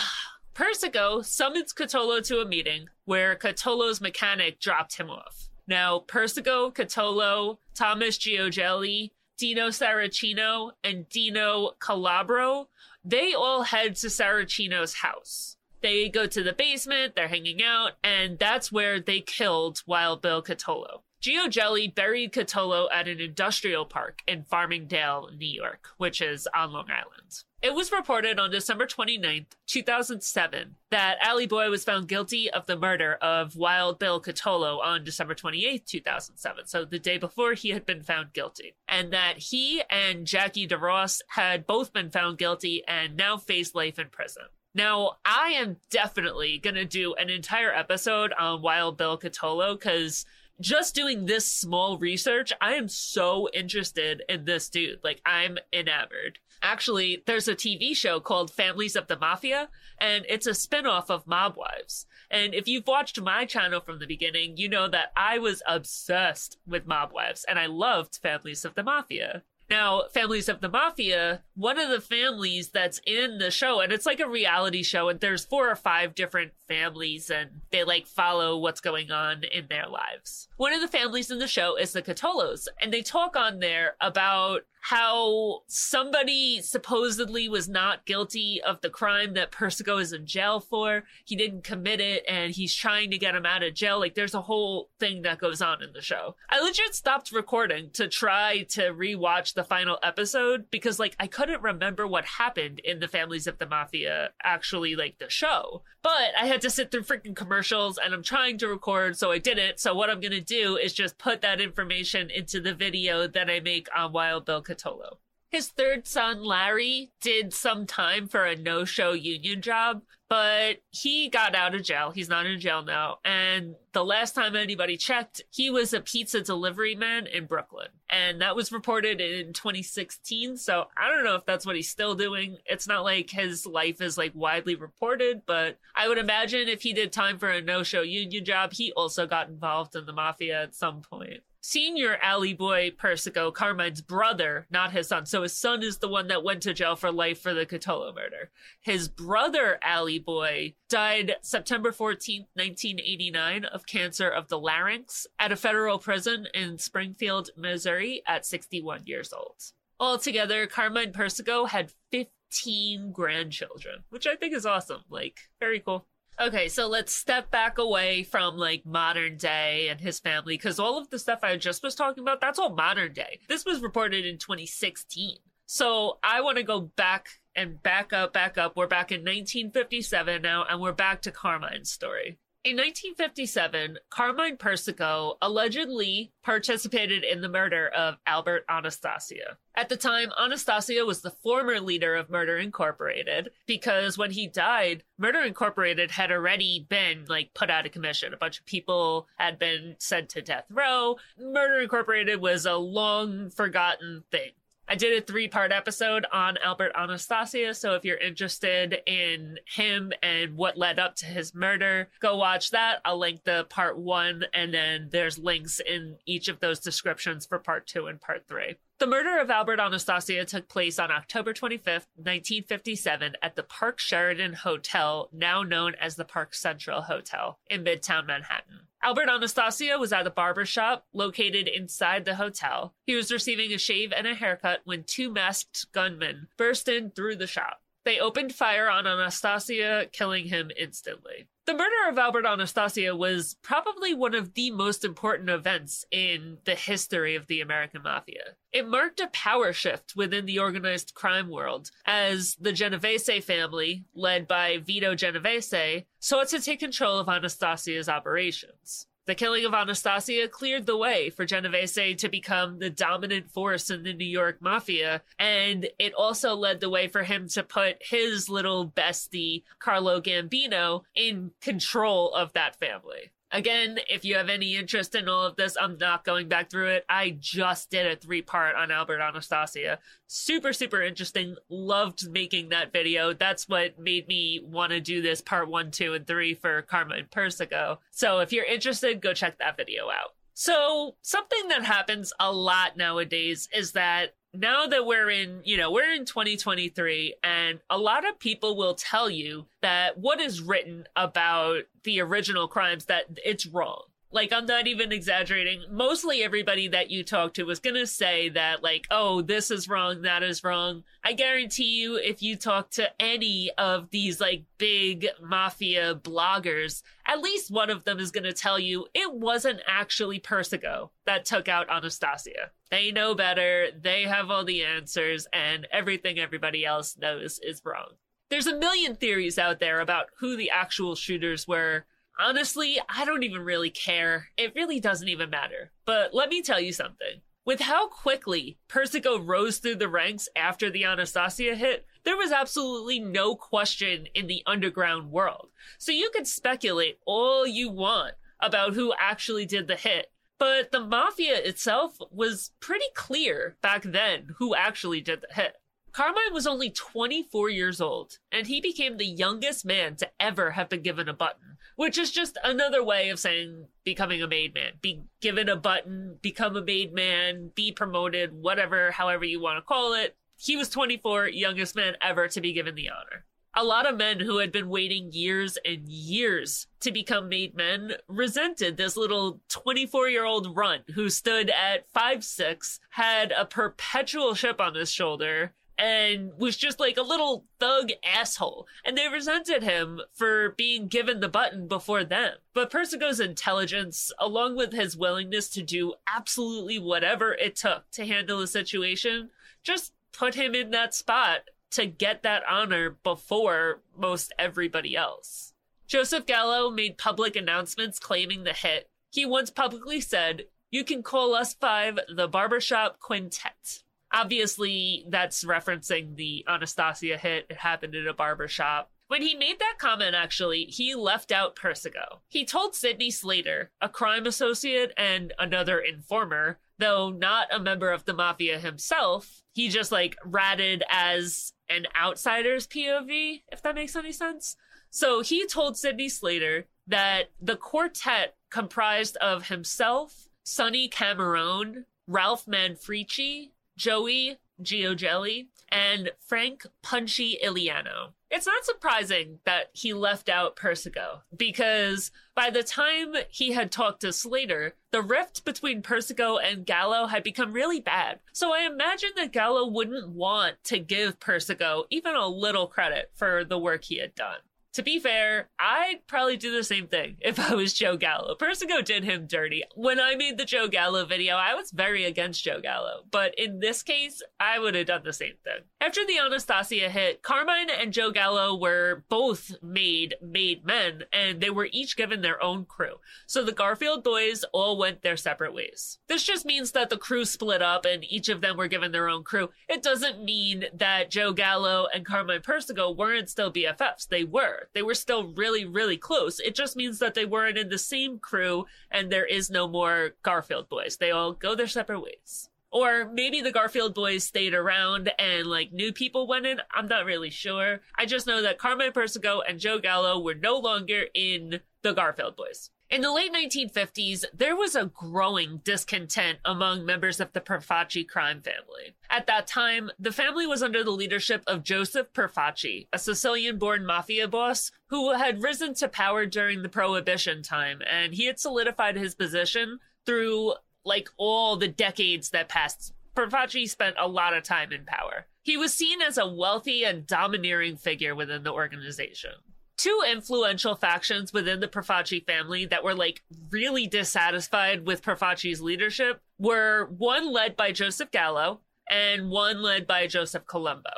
Persico summons Cutolo to a meeting where Cutolo's mechanic dropped him off. Now, Persico, Cutolo, Thomas Gioeli, Dino Saracino, and Dino Calabro, they all head to Saracino's house. They go to the basement, they're hanging out, and that's where they killed Wild Bill Cutolo. Gioeli buried Cutolo at an industrial park in Farmingdale, New York, which is on Long Island. It was reported on December 29th, 2007, that Ali Boy was found guilty of the murder of Wild Bill Cutolo on December 28th, 2007, so the day before he had been found guilty, and that he and Jackie DeRoss had both been found guilty and now face life in prison. Now, I am definitely going to do an entire episode on Wild Bill Cutolo because just doing this small research, I am so interested in this dude. Like, I'm enamored. Actually, there's a TV show called Families of the Mafia, and it's a spinoff of Mob Wives. And if you've watched my channel from the beginning, you know that I was obsessed with Mob Wives, and I loved Families of the Mafia. Now, Families of the Mafia, one of the families that's in the show, and it's like a reality show, and there's four or five different families, and they like follow what's going on in their lives. One of the families in the show is the Cutolos, and they talk on there about how somebody supposedly was not guilty of the crime that Persico is in jail for. He didn't commit it and he's trying to get him out of jail. Like there's a whole thing that goes on in the show. I legit stopped recording to try to rewatch the final episode because like I couldn't remember what happened in the families of the mafia actually like the show. But I had to sit through freaking commercials and I'm trying to record so I didn't. So what I'm going to do is just put that information into the video that I make on Wild Bill Cutolo. His third son, Larry, did some time for a no show union job, but he got out of jail. He's not in jail now. And the last time anybody checked, he was a pizza delivery man in Brooklyn. And that was reported in 2016. So I don't know if that's what he's still doing. It's not like his life is like widely reported, but I would imagine if he did time for a no show union job, he also got involved in the mafia at some point senior alley Boy Persico, Carmine's brother, not his son. So his son is the one that went to jail for life for the Cutolo murder. His brother, alley Boy, died September 14th, 1989 of cancer of the larynx at a federal prison in Springfield, Missouri at 61 years old. Altogether, Carmine Persico had 15 grandchildren, which I think is awesome. Like, very cool. Okay, so let's step back away from like modern day and his family because all of the stuff I just was talking about, that's all modern day. This was reported in 2016. So I want to go back and back up, back up. We're back in 1957 now, and we're back to Carmine's story. In 1957, Carmine Persico allegedly participated in the murder of Albert Anastasia. At the time, Anastasia was the former leader of Murder Incorporated because when he died, Murder Incorporated had already been like put out of commission. A bunch of people had been sent to death row. Murder Incorporated was a long forgotten thing. I did a three part episode on Albert Anastasia. So if you're interested in him and what led up to his murder, go watch that. I'll link the part one, and then there's links in each of those descriptions for part two and part three. The murder of Albert Anastasia took place on October 25th, 1957, at the Park Sheraton Hotel, now known as the Park Central Hotel, in Midtown Manhattan. Albert Anastasia was at a barber shop located inside the hotel. He was receiving a shave and a haircut when two masked gunmen burst in through the shop. They opened fire on Anastasia, killing him instantly. The murder of Albert Anastasia was probably one of the most important events in the history of the American Mafia. It marked a power shift within the organized crime world as the Genovese family, led by Vito Genovese, sought to take control of Anastasia's operations. The killing of Anastasia cleared the way for Genovese to become the dominant force in the New York Mafia, and it also led the way for him to put his little bestie, Carlo Gambino, in control of that family. Again, if you have any interest in all of this, I'm not going back through it. I just did a three part on Albert Anastasia. Super, super interesting. Loved making that video. That's what made me want to do this part one, two, and three for Carmine Persico. So if you're interested, go check that video out. So, something that happens a lot nowadays is that now that we're in, you know, we're in 2023 and a lot of people will tell you that what is written about the original crimes that it's wrong. Like, I'm not even exaggerating. Mostly everybody that you talk to was going to say that, like, oh, this is wrong, that is wrong. I guarantee you, if you talk to any of these, like, big mafia bloggers, at least one of them is going to tell you it wasn't actually Persico that took out Anastasia. They know better, they have all the answers, and everything everybody else knows is wrong. There's a million theories out there about who the actual shooters were Honestly, I don't even really care. It really doesn't even matter. But let me tell you something. With how quickly Persico rose through the ranks after the Anastasia hit, there was absolutely no question in the underground world. So you could speculate all you want about who actually did the hit, but the mafia itself was pretty clear back then who actually did the hit. Carmine was only 24 years old, and he became the youngest man to ever have been given a button, which is just another way of saying becoming a made man. Be given a button, become a made man, be promoted, whatever, however you want to call it. He was 24, youngest man ever to be given the honor. A lot of men who had been waiting years and years to become made men resented this little 24 year old runt who stood at five six, had a perpetual chip on his shoulder, and was just like a little thug asshole. And they resented him for being given the button before them. But Persico's intelligence, along with his willingness to do absolutely whatever it took to handle the situation, just put him in that spot to get that honor before most everybody else. Joseph Gallo made public announcements claiming the hit. He once publicly said, You can call us five the barbershop quintet. Obviously, that's referencing the Anastasia hit. It happened in a barber shop. When he made that comment, actually, he left out Persico. He told Sidney Slater, a crime associate and another informer, though not a member of the mafia himself, he just like ratted as an outsider's POV, if that makes any sense. So he told Sidney Slater that the quartet comprised of himself, Sonny Camarone, Ralph Manfrici, Joey Gioielli, and Frank Punchy Illiano. It's not surprising that he left out Persico because by the time he had talked to Slater, the rift between Persico and Gallo had become really bad. So I imagine that Gallo wouldn't want to give Persico even a little credit for the work he had done. To be fair, I'd probably do the same thing <laughs> if I was Joe Gallo. Persico did him dirty. When I made the Joe Gallo video, I was very against Joe Gallo, but in this case, I would have done the same thing. After the Anastasia hit, Carmine and Joe Gallo were both made made men, and they were each given their own crew. So the Garfield boys all went their separate ways. This just means that the crew split up and each of them were given their own crew. It doesn't mean that Joe Gallo and Carmine Persico weren't still BFFs. They were. They were still really, really close. It just means that they weren't in the same crew and there is no more Garfield boys. They all go their separate ways. Or maybe the Garfield boys stayed around and like new people went in. I'm not really sure. I just know that Carmine Persico and Joe Gallo were no longer in the Garfield boys. In the late 1950s, there was a growing discontent among members of the Profaci crime family. At that time, the family was under the leadership of Joseph Profaci, a Sicilian born mafia boss who had risen to power during the Prohibition time, and he had solidified his position through like all the decades that passed. Profaci spent a lot of time in power. He was seen as a wealthy and domineering figure within the organization two influential factions within the Profaci family that were like really dissatisfied with Profaci's leadership were one led by Joseph Gallo and one led by Joseph Colombo.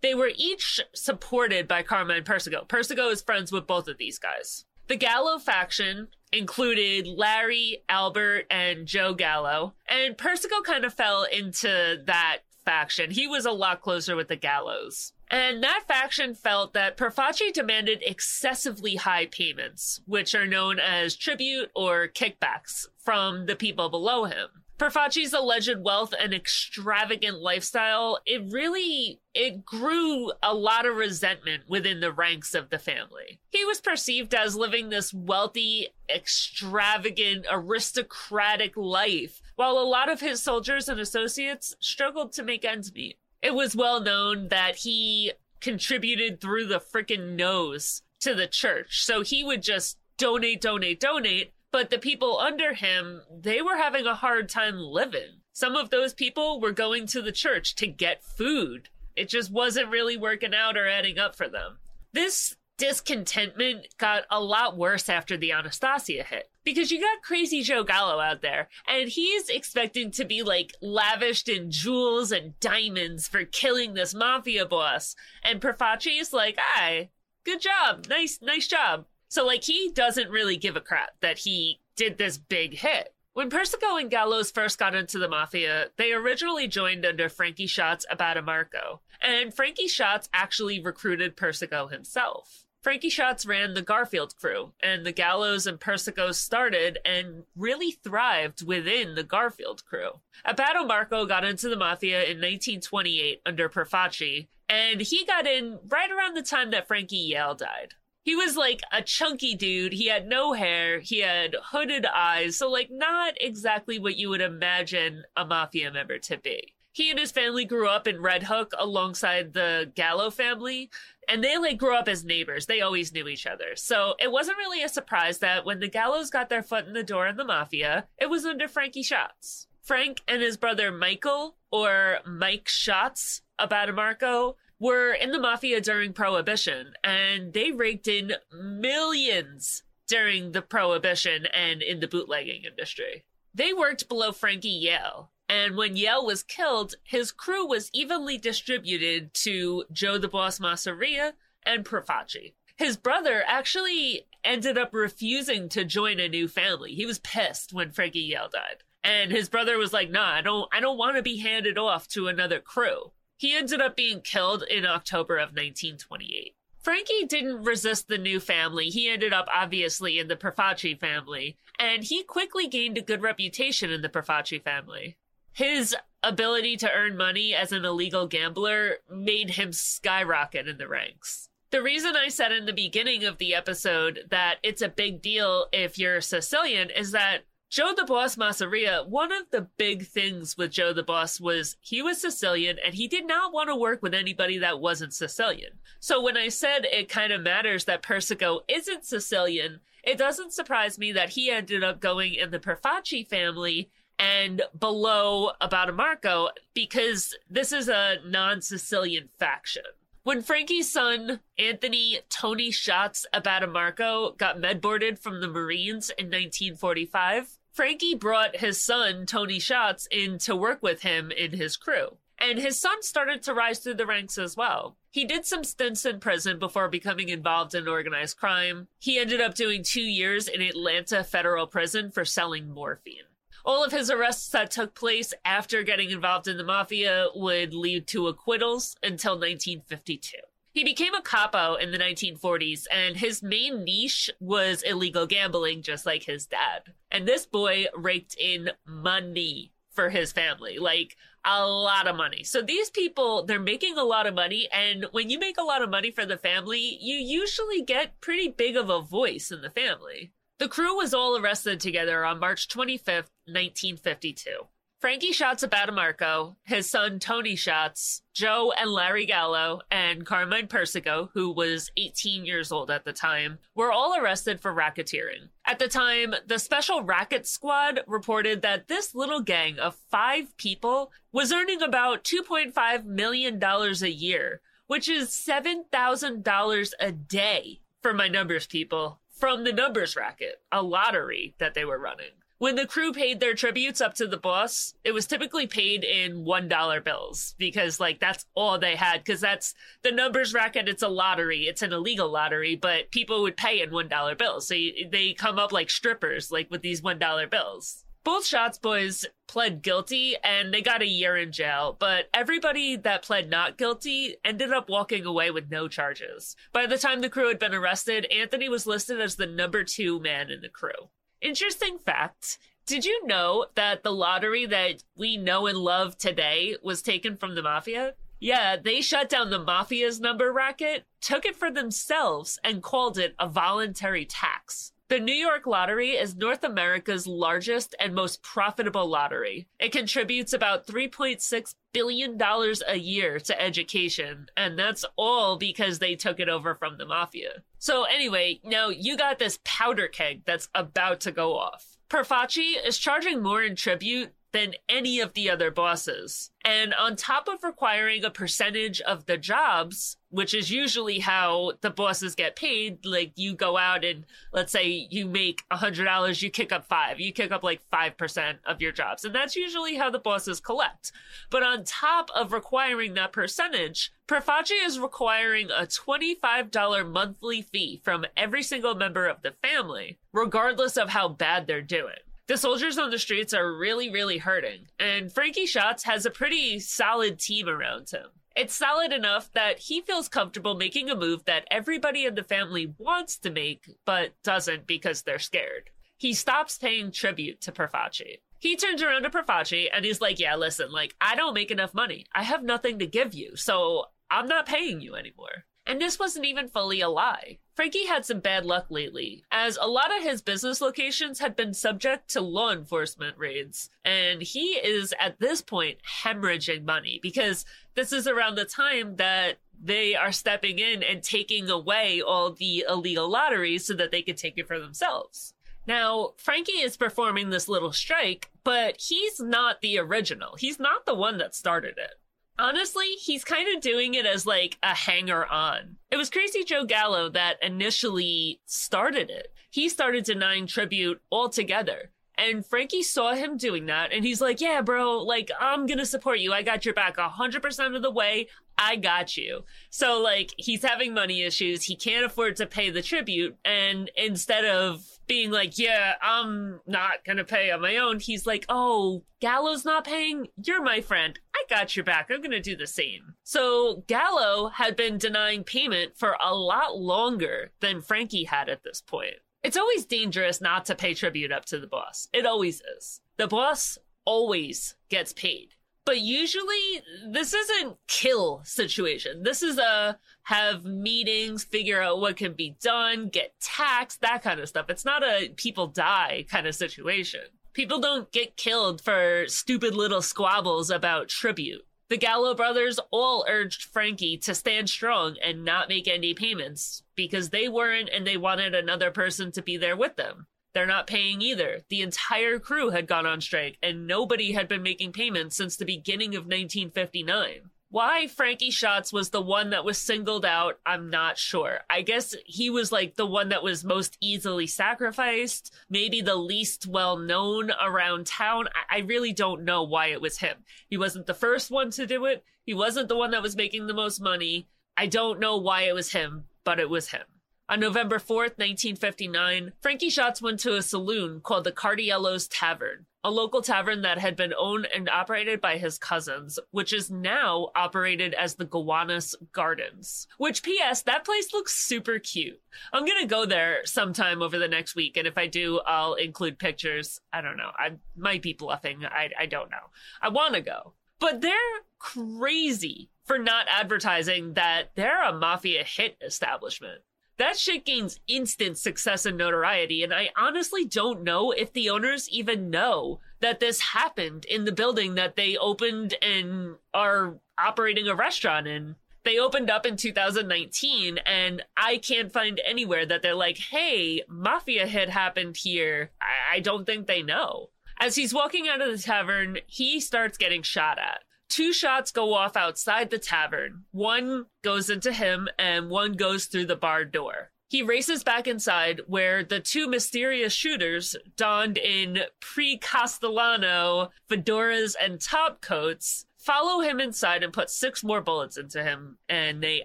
They were each supported by Carmine Persico. Persico is friends with both of these guys. The Gallo faction included Larry, Albert, and Joe Gallo, and Persico kind of fell into that faction. He was a lot closer with the Gallos. And that faction felt that Profaci demanded excessively high payments, which are known as tribute or kickbacks from the people below him. Profaci's alleged wealth and extravagant lifestyle, it really it grew a lot of resentment within the ranks of the family. He was perceived as living this wealthy, extravagant, aristocratic life, while a lot of his soldiers and associates struggled to make ends meet. It was well known that he contributed through the freaking nose to the church. So he would just donate, donate, donate. But the people under him, they were having a hard time living. Some of those people were going to the church to get food. It just wasn't really working out or adding up for them. This discontentment got a lot worse after the Anastasia hit because you got crazy Joe Gallo out there and he's expecting to be like lavished in jewels and diamonds for killing this mafia boss. And is like, "Hi, good job. Nice, nice job. So like he doesn't really give a crap that he did this big hit. When Persico and Gallos first got into the mafia, they originally joined under Frankie Shots Abbatemarco, and Frankie Shots actually recruited Persico himself. Frankie Shots ran the Garfield crew, and the Gallos and Persico started and really thrived within the Garfield crew. Abbatemarco got into the Mafia in 1928 under Profaci, and he got in right around the time that Frankie Yale died. He was like a chunky dude. He had no hair. He had hooded eyes. So, like, not exactly what you would imagine a mafia member to be he and his family grew up in Red Hook alongside the Gallo family, and they like grew up as neighbors. They always knew each other. So it wasn't really a surprise that when the Gallos got their foot in the door in the mafia, it was under Frankie Shots. Frank and his brother Michael, or Mike Shots, Abbatemarco, were in the mafia during Prohibition, and they raked in millions during the Prohibition and in the bootlegging industry. They worked below Frankie Yale, and when Yale was killed, his crew was evenly distributed to Joe the Boss Masseria and Profaci. His brother actually ended up refusing to join a new family. He was pissed when Frankie Yale died. And his brother was like, nah, I don't I don't want to be handed off to another crew. He ended up being killed in October of 1928. Frankie didn't resist the new family. He ended up obviously in the Profaci family, and he quickly gained a good reputation in the Profaci family his ability to earn money as an illegal gambler made him skyrocket in the ranks. The reason I said in the beginning of the episode that it's a big deal if you're Sicilian is that Joe the Boss Masseria, one of the big things with Joe the Boss was he was Sicilian and he did not want to work with anybody that wasn't Sicilian. So when I said it kind of matters that Persico isn't Sicilian, it doesn't surprise me that he ended up going in the Profaci family and below Abbatemarco because this is a non Sicilian faction. When Frankie's son, Anthony Tony Shots Abbatemarco, got medboarded from the Marines in 1945, Frankie brought his son, Tony Shots, in to work with him in his crew. And his son started to rise through the ranks as well. He did some stints in prison before becoming involved in organized crime. He ended up doing two years in Atlanta federal prison for selling morphine. All of his arrests that took place after getting involved in the mafia would lead to acquittals until 1952. He became a capo in the 1940s, and his main niche was illegal gambling, just like his dad. And this boy raked in money for his family. Like, a lot of money. So these people, they're making a lot of money. And when you make a lot of money for the family, you usually get pretty big of a voice in the family. The crew was all arrested together on March 25th, 1952. Frankie Shots Abbatemarco, his son Tony Shots, Joe and Larry Gallo, and Carmine Persico, who was 18 years old at the time, were all arrested for racketeering. At the time, the Special Racket Squad reported that this little gang of five people was earning about $2.5 million a year, which is $7,000 a day for my numbers people from the numbers racket, a lottery that they were running. When the crew paid their tributes up to the boss, it was typically paid in $1 bills because, like, that's all they had. Because that's the numbers racket. It's a lottery. It's an illegal lottery, but people would pay in $1 bills. So you, they come up like strippers, like with these $1 bills. Both Shots boys pled guilty and they got a year in jail, but everybody that pled not guilty ended up walking away with no charges. By the time the crew had been arrested, Anthony was listed as the number two man in the crew. Interesting fact. Did you know that the lottery that we know and love today was taken from the mafia? Yeah, they shut down the mafia's number racket, took it for themselves, and called it a voluntary tax. The New York Lottery is North America's largest and most profitable lottery. It contributes about $3.6 billion a year to education, and that's all because they took it over from the mafia. So, anyway, now you got this powder keg that's about to go off. Profaci is charging more in tribute than any of the other bosses. And on top of requiring a percentage of the jobs, which is usually how the bosses get paid, like you go out and let's say you make a hundred dollars, you kick up five, you kick up like 5% of your jobs. And that's usually how the bosses collect. But on top of requiring that percentage, Profaci is requiring a $25 monthly fee from every single member of the family, regardless of how bad they're doing. The soldiers on the streets are really, really hurting, and Frankie Shots has a pretty solid team around him. It's solid enough that he feels comfortable making a move that everybody in the family wants to make, but doesn't because they're scared. He stops paying tribute to Profaci. He turns around to Profaci and he's like, Yeah, listen, like, I don't make enough money. I have nothing to give you, so I'm not paying you anymore. And this wasn't even fully a lie. Frankie had some bad luck lately, as a lot of his business locations had been subject to law enforcement raids. And he is at this point hemorrhaging money because this is around the time that they are stepping in and taking away all the illegal lotteries so that they can take it for themselves. Now, Frankie is performing this little strike, but he's not the original. He's not the one that started it. Honestly, he's kind of doing it as like a hanger on. It was Crazy Joe Gallo that initially started it. He started denying tribute altogether. And Frankie saw him doing that and he's like, yeah, bro, like, I'm gonna support you. I got your back 100% of the way. I got you. So, like, he's having money issues. He can't afford to pay the tribute. And instead of being like, yeah, I'm not gonna pay on my own, he's like, oh, Gallo's not paying? You're my friend. I got your back. I'm gonna do the same. So, Gallo had been denying payment for a lot longer than Frankie had at this point. It's always dangerous not to pay tribute up to the boss. It always is. The boss always gets paid. But usually this isn't kill situation. This is a have meetings, figure out what can be done, get taxed, that kind of stuff. It's not a people die kind of situation. People don't get killed for stupid little squabbles about tribute. The Gallo brothers all urged Frankie to stand strong and not make any payments because they weren't and they wanted another person to be there with them. They're not paying either. The entire crew had gone on strike and nobody had been making payments since the beginning of 1959. Why Frankie Shots was the one that was singled out, I'm not sure. I guess he was like the one that was most easily sacrificed, maybe the least well known around town. I, I really don't know why it was him. He wasn't the first one to do it, he wasn't the one that was making the most money. I don't know why it was him, but it was him. On November 4th, 1959, Frankie Shots went to a saloon called the Cardiello's Tavern, a local tavern that had been owned and operated by his cousins, which is now operated as the Gowanus Gardens. Which, P.S., that place looks super cute. I'm gonna go there sometime over the next week, and if I do, I'll include pictures. I don't know. I might be bluffing. I, I don't know. I wanna go. But they're crazy for not advertising that they're a mafia hit establishment that shit gains instant success and notoriety. And I honestly don't know if the owners even know that this happened in the building that they opened and are operating a restaurant in. They opened up in 2019, and I can't find anywhere that they're like, hey, mafia hit happened here. I, I don't think they know. As he's walking out of the tavern, he starts getting shot at. Two shots go off outside the tavern. One goes into him and one goes through the barred door. He races back inside where the two mysterious shooters, donned in pre Castellano fedoras and top coats, follow him inside and put six more bullets into him, and they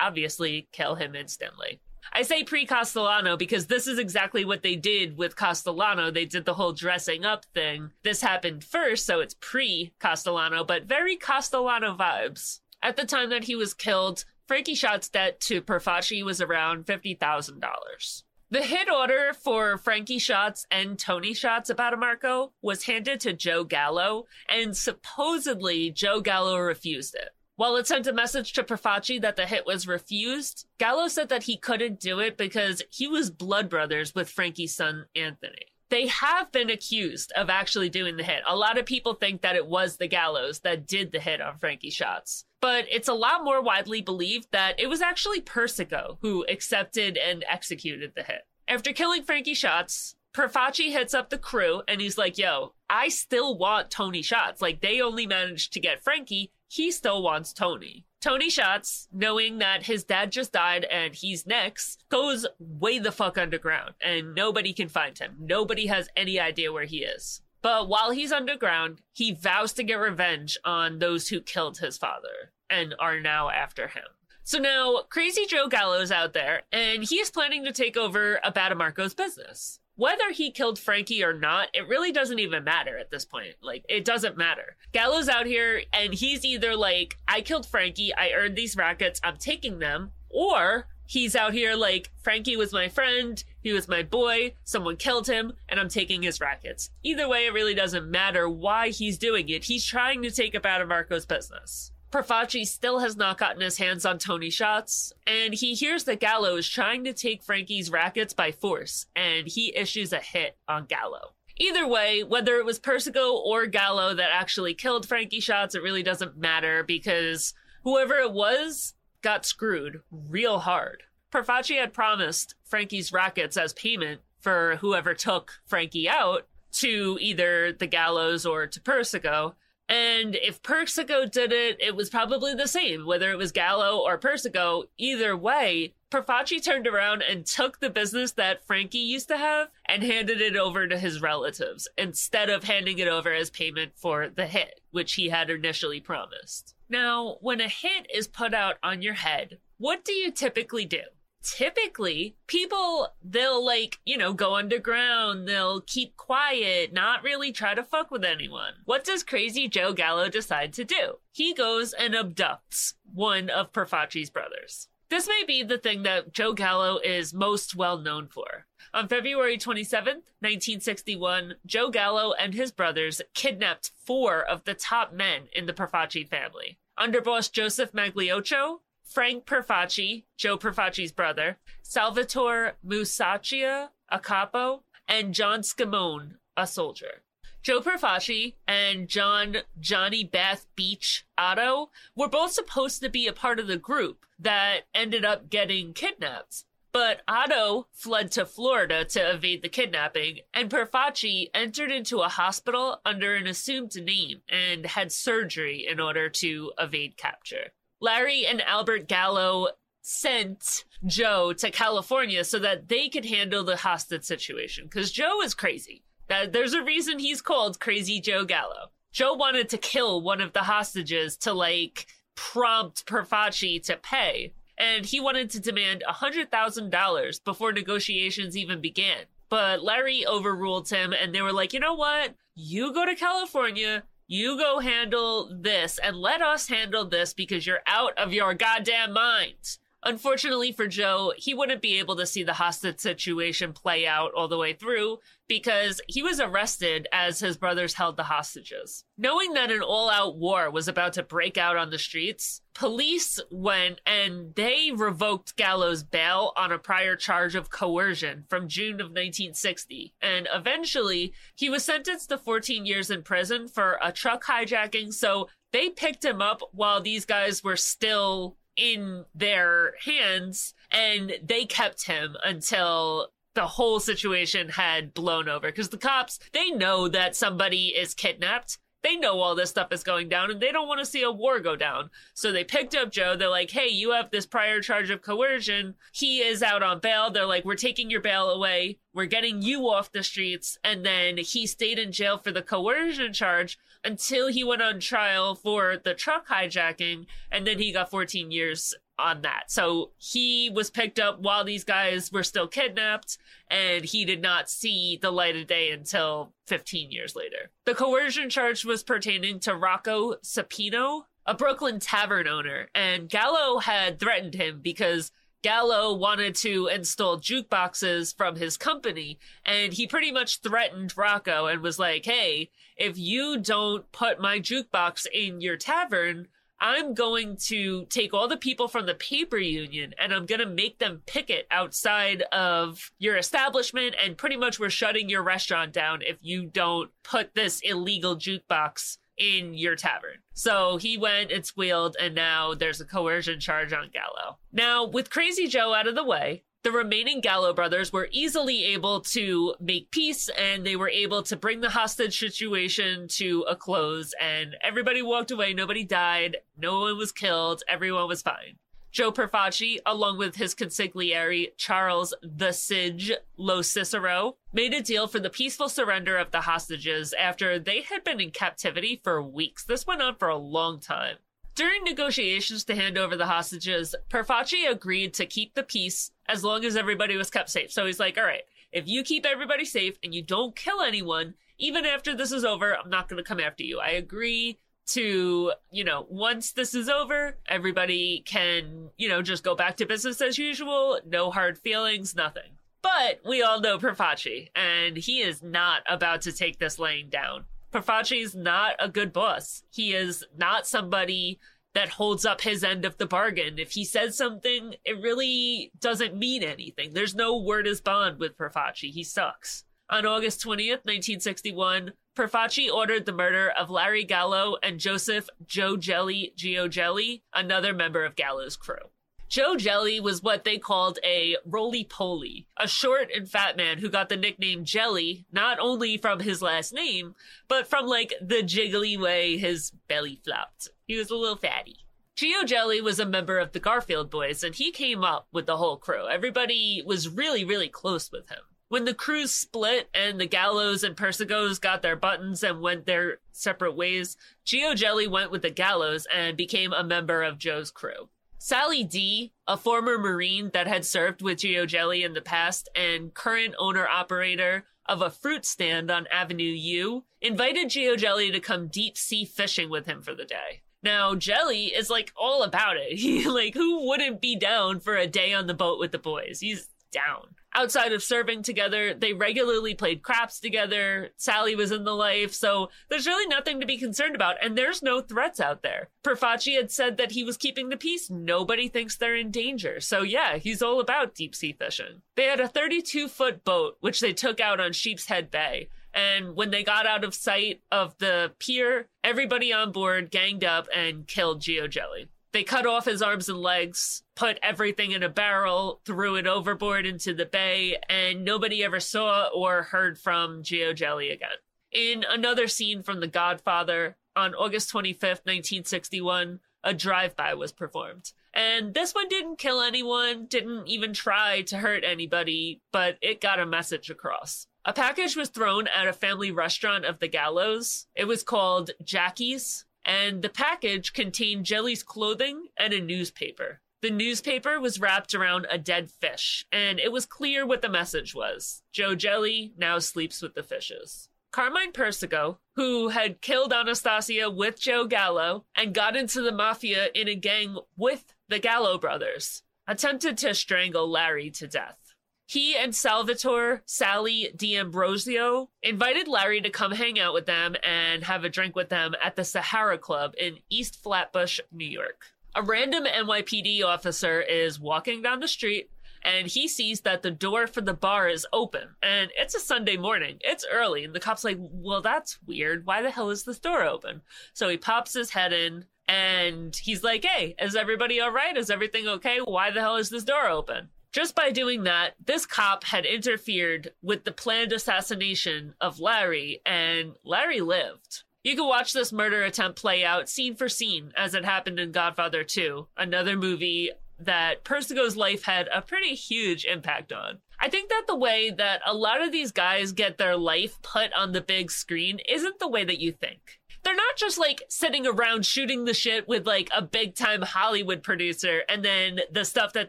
obviously kill him instantly. I say pre Castellano because this is exactly what they did with Castellano. They did the whole dressing up thing. This happened first, so it's pre Castellano, but very Castellano vibes. At the time that he was killed, Frankie Shot's debt to Profaci was around $50,000. The hit order for Frankie Shots and Tony Shots Abbatemarco was handed to Joe Gallo, and supposedly Joe Gallo refused it. While it sent a message to Profaci that the hit was refused, Gallo said that he couldn't do it because he was blood brothers with Frankie's son, Anthony. They have been accused of actually doing the hit. A lot of people think that it was the Gallos that did the hit on Frankie Shots. But it's a lot more widely believed that it was actually Persico who accepted and executed the hit. After killing Frankie Shots, Profaci hits up the crew and he's like, yo, I still want Tony Shots. Like, they only managed to get Frankie he still wants Tony. Tony Shots, knowing that his dad just died and he's next, goes way the fuck underground and nobody can find him. Nobody has any idea where he is. But while he's underground, he vows to get revenge on those who killed his father and are now after him. So now, Crazy Joe Gallo's out there, and he is planning to take over Abbatemarco's business whether he killed Frankie or not, it really doesn't even matter at this point. Like, it doesn't matter. Gallo's out here and he's either like, I killed Frankie, I earned these rackets, I'm taking them, or he's out here like, Frankie was my friend, he was my boy, someone killed him, and I'm taking his rackets. Either way, it really doesn't matter why he's doing it. He's trying to take Abbatemarco's business. Profaci still has not gotten his hands on Tony Shots, and he hears that Gallo is trying to take Frankie's rackets by force, and he issues a hit on Gallo. Either way, whether it was Persico or Gallo that actually killed Frankie Shots, it really doesn't matter because whoever it was got screwed real hard. Profaci had promised Frankie's rackets as payment for whoever took Frankie out to either the Gallos or to Persico, and if Persico did it, it was probably the same, whether it was Gallo or Persico. Either way, Profaci turned around and took the business that Frankie used to have and handed it over to his relatives instead of handing it over as payment for the hit, which he had initially promised. Now, when a hit is put out on your head, what do you typically do? Typically people they'll like you know go underground they'll keep quiet not really try to fuck with anyone. What does crazy joe gallo decide to do? He goes and abducts one of profaci's brothers. This may be the thing that joe gallo is most well known for. On February 27th, 1961, Joe Gallo and his brothers kidnapped four of the top men in the Profaci family. Underboss Joseph Magliocco, Frank Profaci, Joe Profaci's brother, Salvatore Musacchia, a capo, and John Scamone, a soldier. Joe Profaci and John Johnny Bath Beach Oddo were both supposed to be a part of the group that ended up getting kidnapped. But Oddo fled to Florida to evade the kidnapping, and Profaci entered into a hospital under an assumed name and had surgery in order to evade capture. Larry and Albert Gallo sent Joe to California so that they could handle the hostage situation because Joe is crazy. There's a reason he's called Crazy Joe Gallo. Joe wanted to kill one of the hostages to like prompt Profaci to pay, and he wanted to demand $100,000 before negotiations even began. But Larry overruled him, and they were like, you know what? You go to California, you go handle this, and let us handle this because you're out of your goddamn mind. Unfortunately for Joe, he wouldn't be able to see the hostage situation play out all the way through because he was arrested as his brothers held the hostages. Knowing that an all out war was about to break out on the streets, police went and they revoked Gallo's bail on a prior charge of coercion from June of 1960. And eventually, he was sentenced to 14 years in prison for a truck hijacking. So they picked him up while these guys were still in their hands and they kept him until the whole situation had blown over because the cops they know that somebody is kidnapped they know all this stuff is going down and they don't want to see a war go down. So they picked up Joe. They're like, hey, you have this prior charge of coercion. He is out on bail. They're like, we're taking your bail away. We're getting you off the streets. And then he stayed in jail for the coercion charge until he went on trial for the truck hijacking. And then he got 14 years on that. So he was picked up while these guys were still kidnapped, and he did not see the light of day until 15 years later. The coercion charge was pertaining to Rocco Sapino, a Brooklyn tavern owner, and Gallo had threatened him because Gallo wanted to install jukeboxes from his company, and he pretty much threatened Rocco and was like, hey, if you don't put my jukebox in your tavern, I'm going to take all the people from the paper union and I'm going to make them picket outside of your establishment. And pretty much we're shutting your restaurant down if you don't put this illegal jukebox in your tavern. So he went and squealed, and now there's a coercion charge on Gallo. Now, with Crazy Joe out of the way, the remaining Gallo brothers were easily able to make peace and they were able to bring the hostage situation to a close and everybody walked away. Nobody died. No one was killed. Everyone was fine. Joe Profaci, along with his consigliere Charles the Sige Lo Cicero, made a deal for the peaceful surrender of the hostages after they had been in captivity for weeks. This went on for a long time. During negotiations to hand over the hostages, Profaci agreed to keep the peace as long as everybody was kept safe. So he's like, all right, if you keep everybody safe and you don't kill anyone, even after this is over, I'm not going to come after you. I agree to, you know, once this is over, everybody can, you know, just go back to business as usual. No hard feelings, nothing. But we all know Profaci, and he is not about to take this laying down. Profaci's not a good boss. He is not somebody that holds up his end of the bargain. If he says something, it really doesn't mean anything. There's no word is bond with Profaci. He sucks. On August 20th, 1961, Profaci ordered the murder of Larry Gallo and Joseph Joe Jelly Gioielli, another member of Gallo's crew. Joe Jelly was what they called a roly poly, a short and fat man who got the nickname Jelly not only from his last name, but from like the jiggly way his belly flopped. He was a little fatty. Gioielli was a member of the Garfield Boys and he came up with the whole crew. Everybody was really, really close with him. When the crews split and the Gallos and Persicos got their buttons and went their separate ways, Gioielli went with the Gallos and became a member of Joe's crew. Sally D, a former Marine that had served with Gioielli in the past and current owner operator of a fruit stand on Avenue U, invited Gioielli to come deep sea fishing with him for the day. Now, Jelly is like all about it. <laughs> He like who wouldn't be down for a day on the boat with the boys? He's down. Outside of serving together, they regularly played craps together. Sally was in the life, so there's really nothing to be concerned about, and there's no threats out there. Profaci had said that he was keeping the peace. Nobody thinks they're in danger. So yeah, he's all about deep sea fishing. They had a 32 foot boat, which they took out on Sheepshead Bay. And when they got out of sight of the pier, everybody on board ganged up and killed Gioielli. They cut off his arms and legs, put everything in a barrel, threw it overboard into the bay, and nobody ever saw or heard from Gioielli again. In another scene from The Godfather, on August 25th, 1961, a drive by was performed. And this one didn't kill anyone, didn't even try to hurt anybody, but it got a message across. A package was thrown at a family restaurant of the Gallos. It was called Jackie's, and the package contained Jelly's clothing and a newspaper. The newspaper was wrapped around a dead fish, and it was clear what the message was Joe Jelly now sleeps with the fishes. Carmine Persico, who had killed Anastasia with Joe Gallo and got into the mafia in a gang with the Gallo brothers, attempted to strangle Larry to death. He and Salvatore Sally D'Ambrosio invited Larry to come hang out with them and have a drink with them at the Sahara Club in East Flatbush, New York. A random NYPD officer is walking down the street and he sees that the door for the bar is open and it's a Sunday morning. It's early and the cop's like, well, that's weird. Why the hell is this door open? So he pops his head in and he's like, hey, is everybody all right? Is everything okay? Why the hell is this door open? Just by doing that, this cop had interfered with the planned assassination of Larry and Larry lived. You can watch this murder attempt play out scene for scene as it happened in Godfather 2, another movie that Persico's life had a pretty huge impact on. I think that the way that a lot of these guys get their life put on the big screen isn't the way that you think. They're not just like sitting around shooting the shit with like a big time Hollywood producer and then the stuff that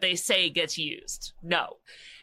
they say gets used. No.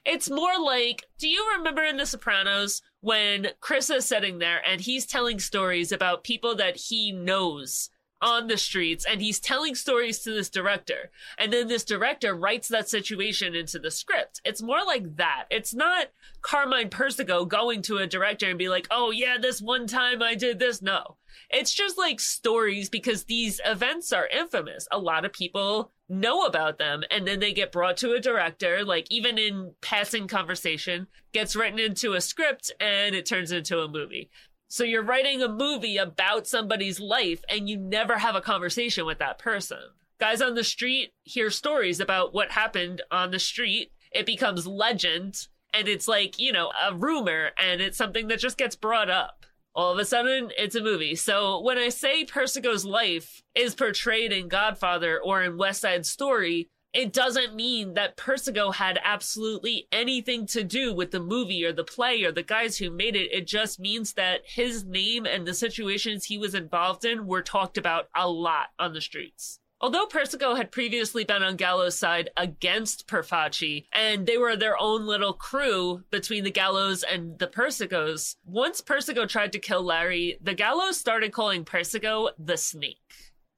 It's more like, do you remember in The Sopranos when Chris is sitting there and he's telling stories about people that he knows on the streets and he's telling stories to this director. And then this director writes that situation into the script. It's more like that. It's not Carmine Persico going to a director and be like, oh yeah, this one time I did this. No. It's just like stories because these events are infamous. A lot of people know about them and then they get brought to a director, like even in passing conversation, gets written into a script and it turns into a movie. So you're writing a movie about somebody's life and you never have a conversation with that person. Guys on the street hear stories about what happened on the street. It becomes legend and it's like, you know, a rumor and it's something that just gets brought up. All of a sudden, it's a movie. So when I say Persico's life is portrayed in Godfather or in West Side Story, it doesn't mean that Persico had absolutely anything to do with the movie or the play or the guys who made it. It just means that his name and the situations he was involved in were talked about a lot on the streets. Although Persico had previously been on Gallo's side against Profaci, and they were their own little crew between the Gallos and the Persicos, once Persico tried to kill Larry, the Gallos started calling Persico the Snake.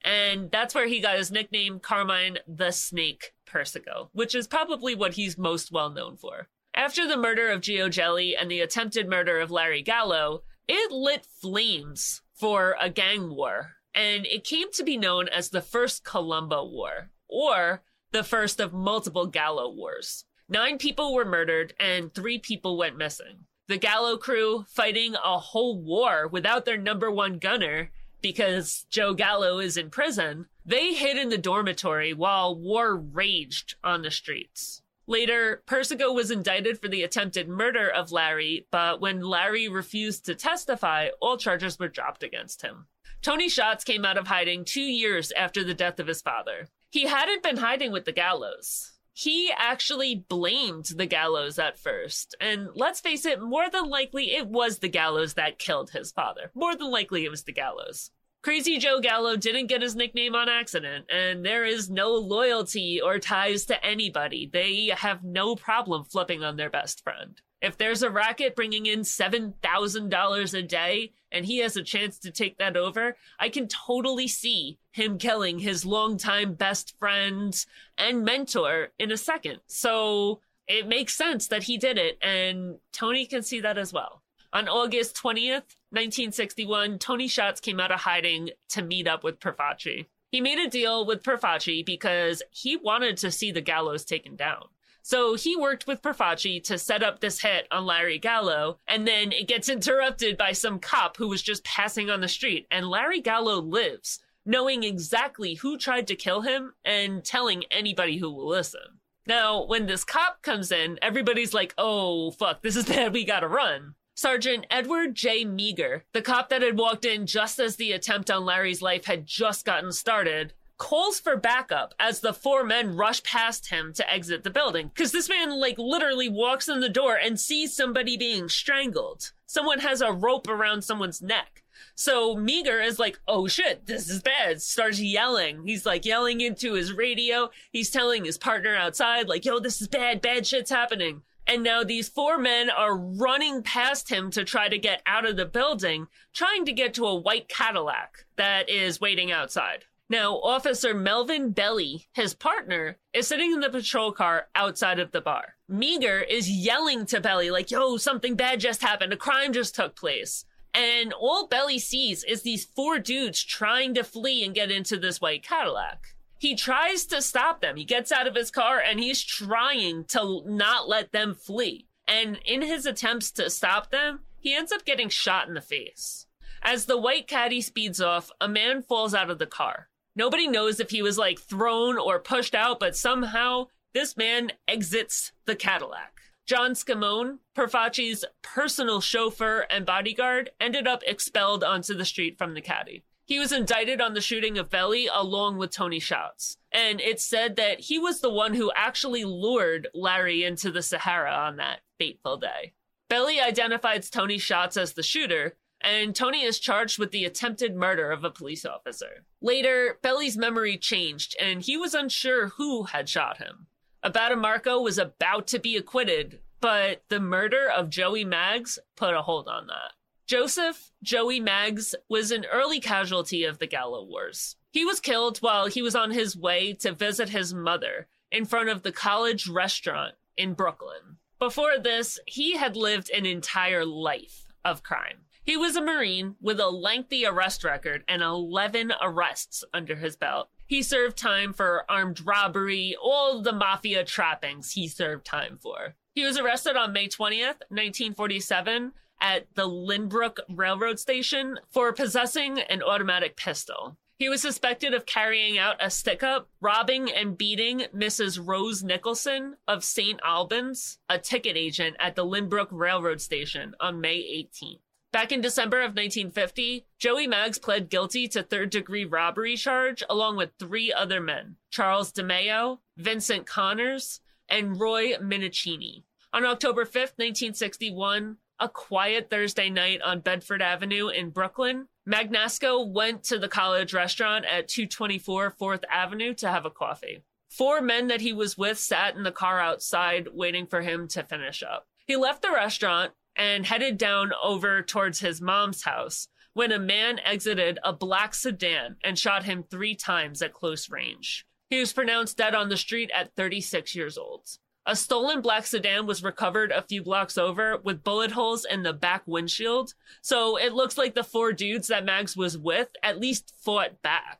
And that's where he got his nickname, Carmine the Snake Persico, which is probably what he's most well known for. After the murder of Gioielli and the attempted murder of Larry Gallo, it lit flames for a gang war, and it came to be known as the First Colombo War, or the first of multiple Gallo Wars. Nine people were murdered and three people went missing. The Gallo crew fighting a whole war without their number one gunner because Joe Gallo is in prison, they hid in the dormitory while war raged on the streets. Later, Persico was indicted for the attempted murder of Larry, but when Larry refused to testify, all charges were dropped against him. Tony Shots came out of hiding two years after the death of his father. He hadn't been hiding with the Gallos he actually blamed the Gallos at first. And let's face it, more than likely it was the Gallos that killed his father. More than likely it was the Gallos. Crazy Joe Gallo didn't get his nickname on accident, and there is no loyalty or ties to anybody. They have no problem flipping on their best friend. If there's a racket bringing in $7,000 a day and he has a chance to take that over, I can totally see him killing his longtime best friend and mentor in a second. So it makes sense that he did it, and Tony can see that as well. On August 20th, 1961, Tony Shots came out of hiding to meet up with Profaci. He made a deal with Profaci because he wanted to see the Gallos taken down. So he worked with Profaci to set up this hit on Larry Gallo, and then it gets interrupted by some cop who was just passing on the street, and Larry Gallo lives, knowing exactly who tried to kill him and telling anybody who will listen. Now, when this cop comes in, everybody's like, oh, fuck, this is <laughs> bad, we gotta run. Sergeant Edward J. Meagher, the cop that had walked in just as the attempt on Larry's life had just gotten started, calls for backup as the four men rush past him to exit the building. Because this man, like, literally walks in the door and sees somebody being strangled. Someone has a rope around someone's neck. So Meagher is like, oh shit, this is bad. Starts yelling. He's like yelling into his radio. He's telling his partner outside, like, yo, this is bad. Bad shit's happening. And now these four men are running past him to try to get out of the building, trying to get to a white Cadillac that is waiting outside. Now, Officer Melvin Belly, his partner, is sitting in the patrol car outside of the bar. Meagher is yelling to Belly, like, yo, something bad just happened. A crime just took place. And all Belly sees is these four dudes trying to flee and get into this white Cadillac. He tries to stop them. He gets out of his car and he's trying to not let them flee. And in his attempts to stop them, he ends up getting shot in the face. As the white caddy speeds off, a man falls out of the car. Nobody knows if he was like thrown or pushed out, but somehow this man exits the Cadillac. John Scamone, Profaci's personal chauffeur and bodyguard, ended up expelled onto the street from the caddy. He was indicted on the shooting of Belly along with Tony Shots. And it's said that he was the one who actually lured Larry into the Sahara on that fateful day. Belly identified Tony Shots as the shooter, and Tony is charged with the attempted murder of a police officer. Later, Belly's memory changed, and he was unsure who had shot him. Abbatemarco was about to be acquitted, but the murder of Joey Maggs put a hold on that. Joseph Joey Maggs was an early casualty of the Gallo Wars. He was killed while he was on his way to visit his mother in front of the college restaurant in Brooklyn. Before this, he had lived an entire life of crime. He was a Marine with a lengthy arrest record and 11 arrests under his belt. He served time for armed robbery, all the mafia trappings he served time for. He was arrested on May 20th, 1947, at the Lynbrook Railroad Station for possessing an automatic pistol. He was suspected of carrying out a stick up, robbing and beating Mrs. Rose Nicholson of St. Albans, a ticket agent at the Lynbrook Railroad Station on May 18th. Back in December of 1950, Joey Maggs pled guilty to third degree robbery charge along with three other men, Charles DeMeo, Vincent Connors, and Roy Minicini. On October 5th, 1961, a quiet Thursday night on Bedford Avenue in Brooklyn, Magnasco went to the college restaurant at 224 4th Avenue to have a coffee. Four men that he was with sat in the car outside waiting for him to finish up. He left the restaurant and headed down over towards his mom's house when a man exited a black sedan and shot him three times at close range. He was pronounced dead on the street at 36 years old. A stolen black sedan was recovered a few blocks over with bullet holes in the back windshield. So it looks like the four dudes that Maggs was with at least fought back.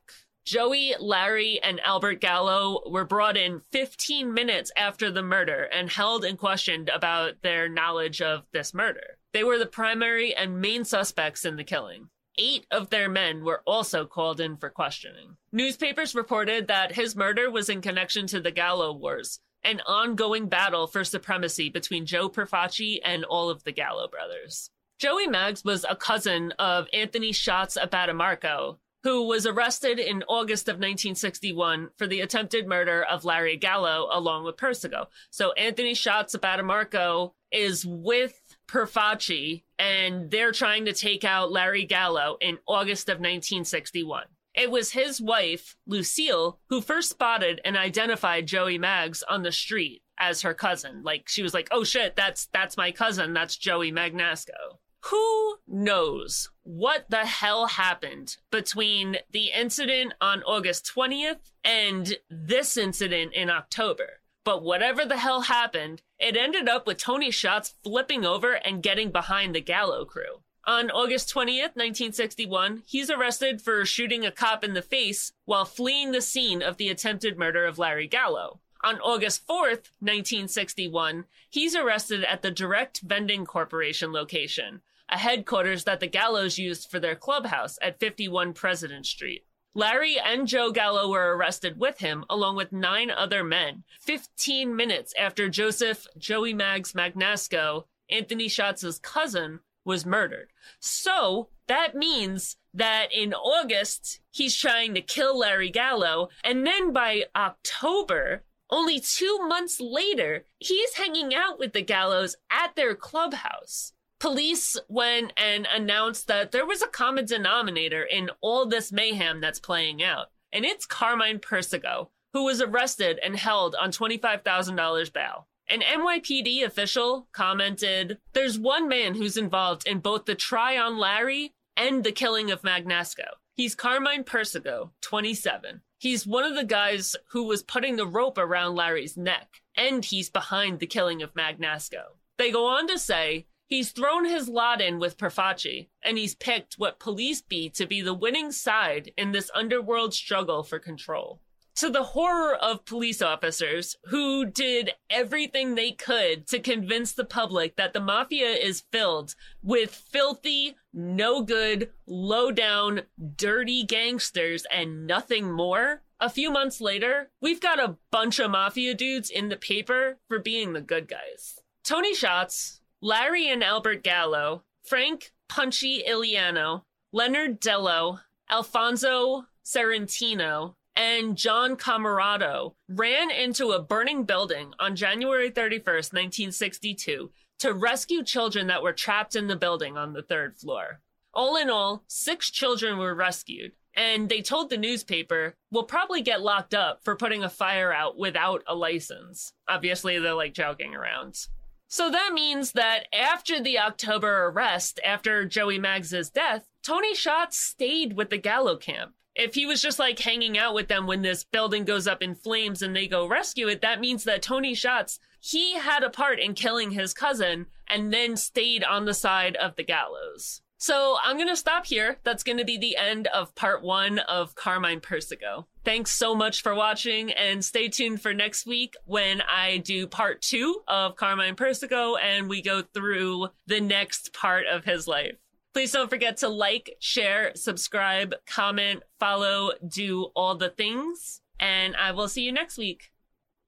Joey, Larry, and Albert Gallo were brought in 15 minutes after the murder and held and questioned about their knowledge of this murder. They were the primary and main suspects in the killing. Eight of their men were also called in for questioning. Newspapers reported that his murder was in connection to the Gallo Wars, an ongoing battle for supremacy between Joe Profaci and all of the Gallo brothers. Joey Maggs was a cousin of Anthony Shots Abbatemarco, who was arrested in August of 1961 for the attempted murder of Larry Gallo along with Persico. So Anthony Shots Abbatemarco is with Profaci and they're trying to take out Larry Gallo in August of 1961. It was his wife, Lucille, who first spotted and identified Joey Maggs on the street as her cousin. Like she was like, "Oh shit, that's that's my cousin. That's Joey Magnasco." Who knows what the hell happened between the incident on August 20th and this incident in October? But whatever the hell happened, it ended up with Tony Shots flipping over and getting behind the Gallo crew. On August 20th, 1961, he's arrested for shooting a cop in the face while fleeing the scene of the attempted murder of Larry Gallo. On August 4th, 1961, he's arrested at the Direct Vending Corporation location, a headquarters that the Gallos used for their clubhouse at 51 President Street. Larry and Joe Gallo were arrested with him, along with nine other men, 15 minutes after Joseph Joey Maggs Magnasco, Anthony Shots's cousin, was murdered. So that means that in August, he's trying to kill Larry Gallo. And then by October, only two months later, he's hanging out with the Gallos at their clubhouse. Police went and announced that there was a common denominator in all this mayhem that's playing out, and it's Carmine Persico, who was arrested and held on $25,000 bail. An NYPD official commented, There's one man who's involved in both the try on Larry and the killing of Magnasco. He's Carmine Persico, 27. He's one of the guys who was putting the rope around Larry's neck, and he's behind the killing of Magnasco. They go on to say he's thrown his lot in with Profaci, and he's picked what police be to be the winning side in this underworld struggle for control to the horror of police officers who did everything they could to convince the public that the mafia is filled with filthy, no good, low down, dirty gangsters and nothing more. A few months later, we've got a bunch of mafia dudes in the paper for being the good guys. Tony Shots, Larry and Albert Gallo, Frank Punchy Illiano, Leonard Dello, Alfonso Serentino, and John Camarado ran into a burning building on January 31st, 1962, to rescue children that were trapped in the building on the third floor. All in all, six children were rescued, and they told the newspaper, we'll probably get locked up for putting a fire out without a license. Obviously, they're like joking around. So that means that after the October arrest, after Joey Maggs's death, Tony Shots stayed with the Gallo camp if he was just like hanging out with them when this building goes up in flames and they go rescue it, that means that Tony Shots, he had a part in killing his cousin and then stayed on the side of the Gallos. So I'm going to stop here. That's going to be the end of part one of Carmine Persico. Thanks so much for watching and stay tuned for next week when I do part two of Carmine Persico and we go through the next part of his life. Please don't forget to like, share, subscribe, comment, follow, do all the things. And I will see you next week.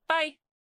Bye.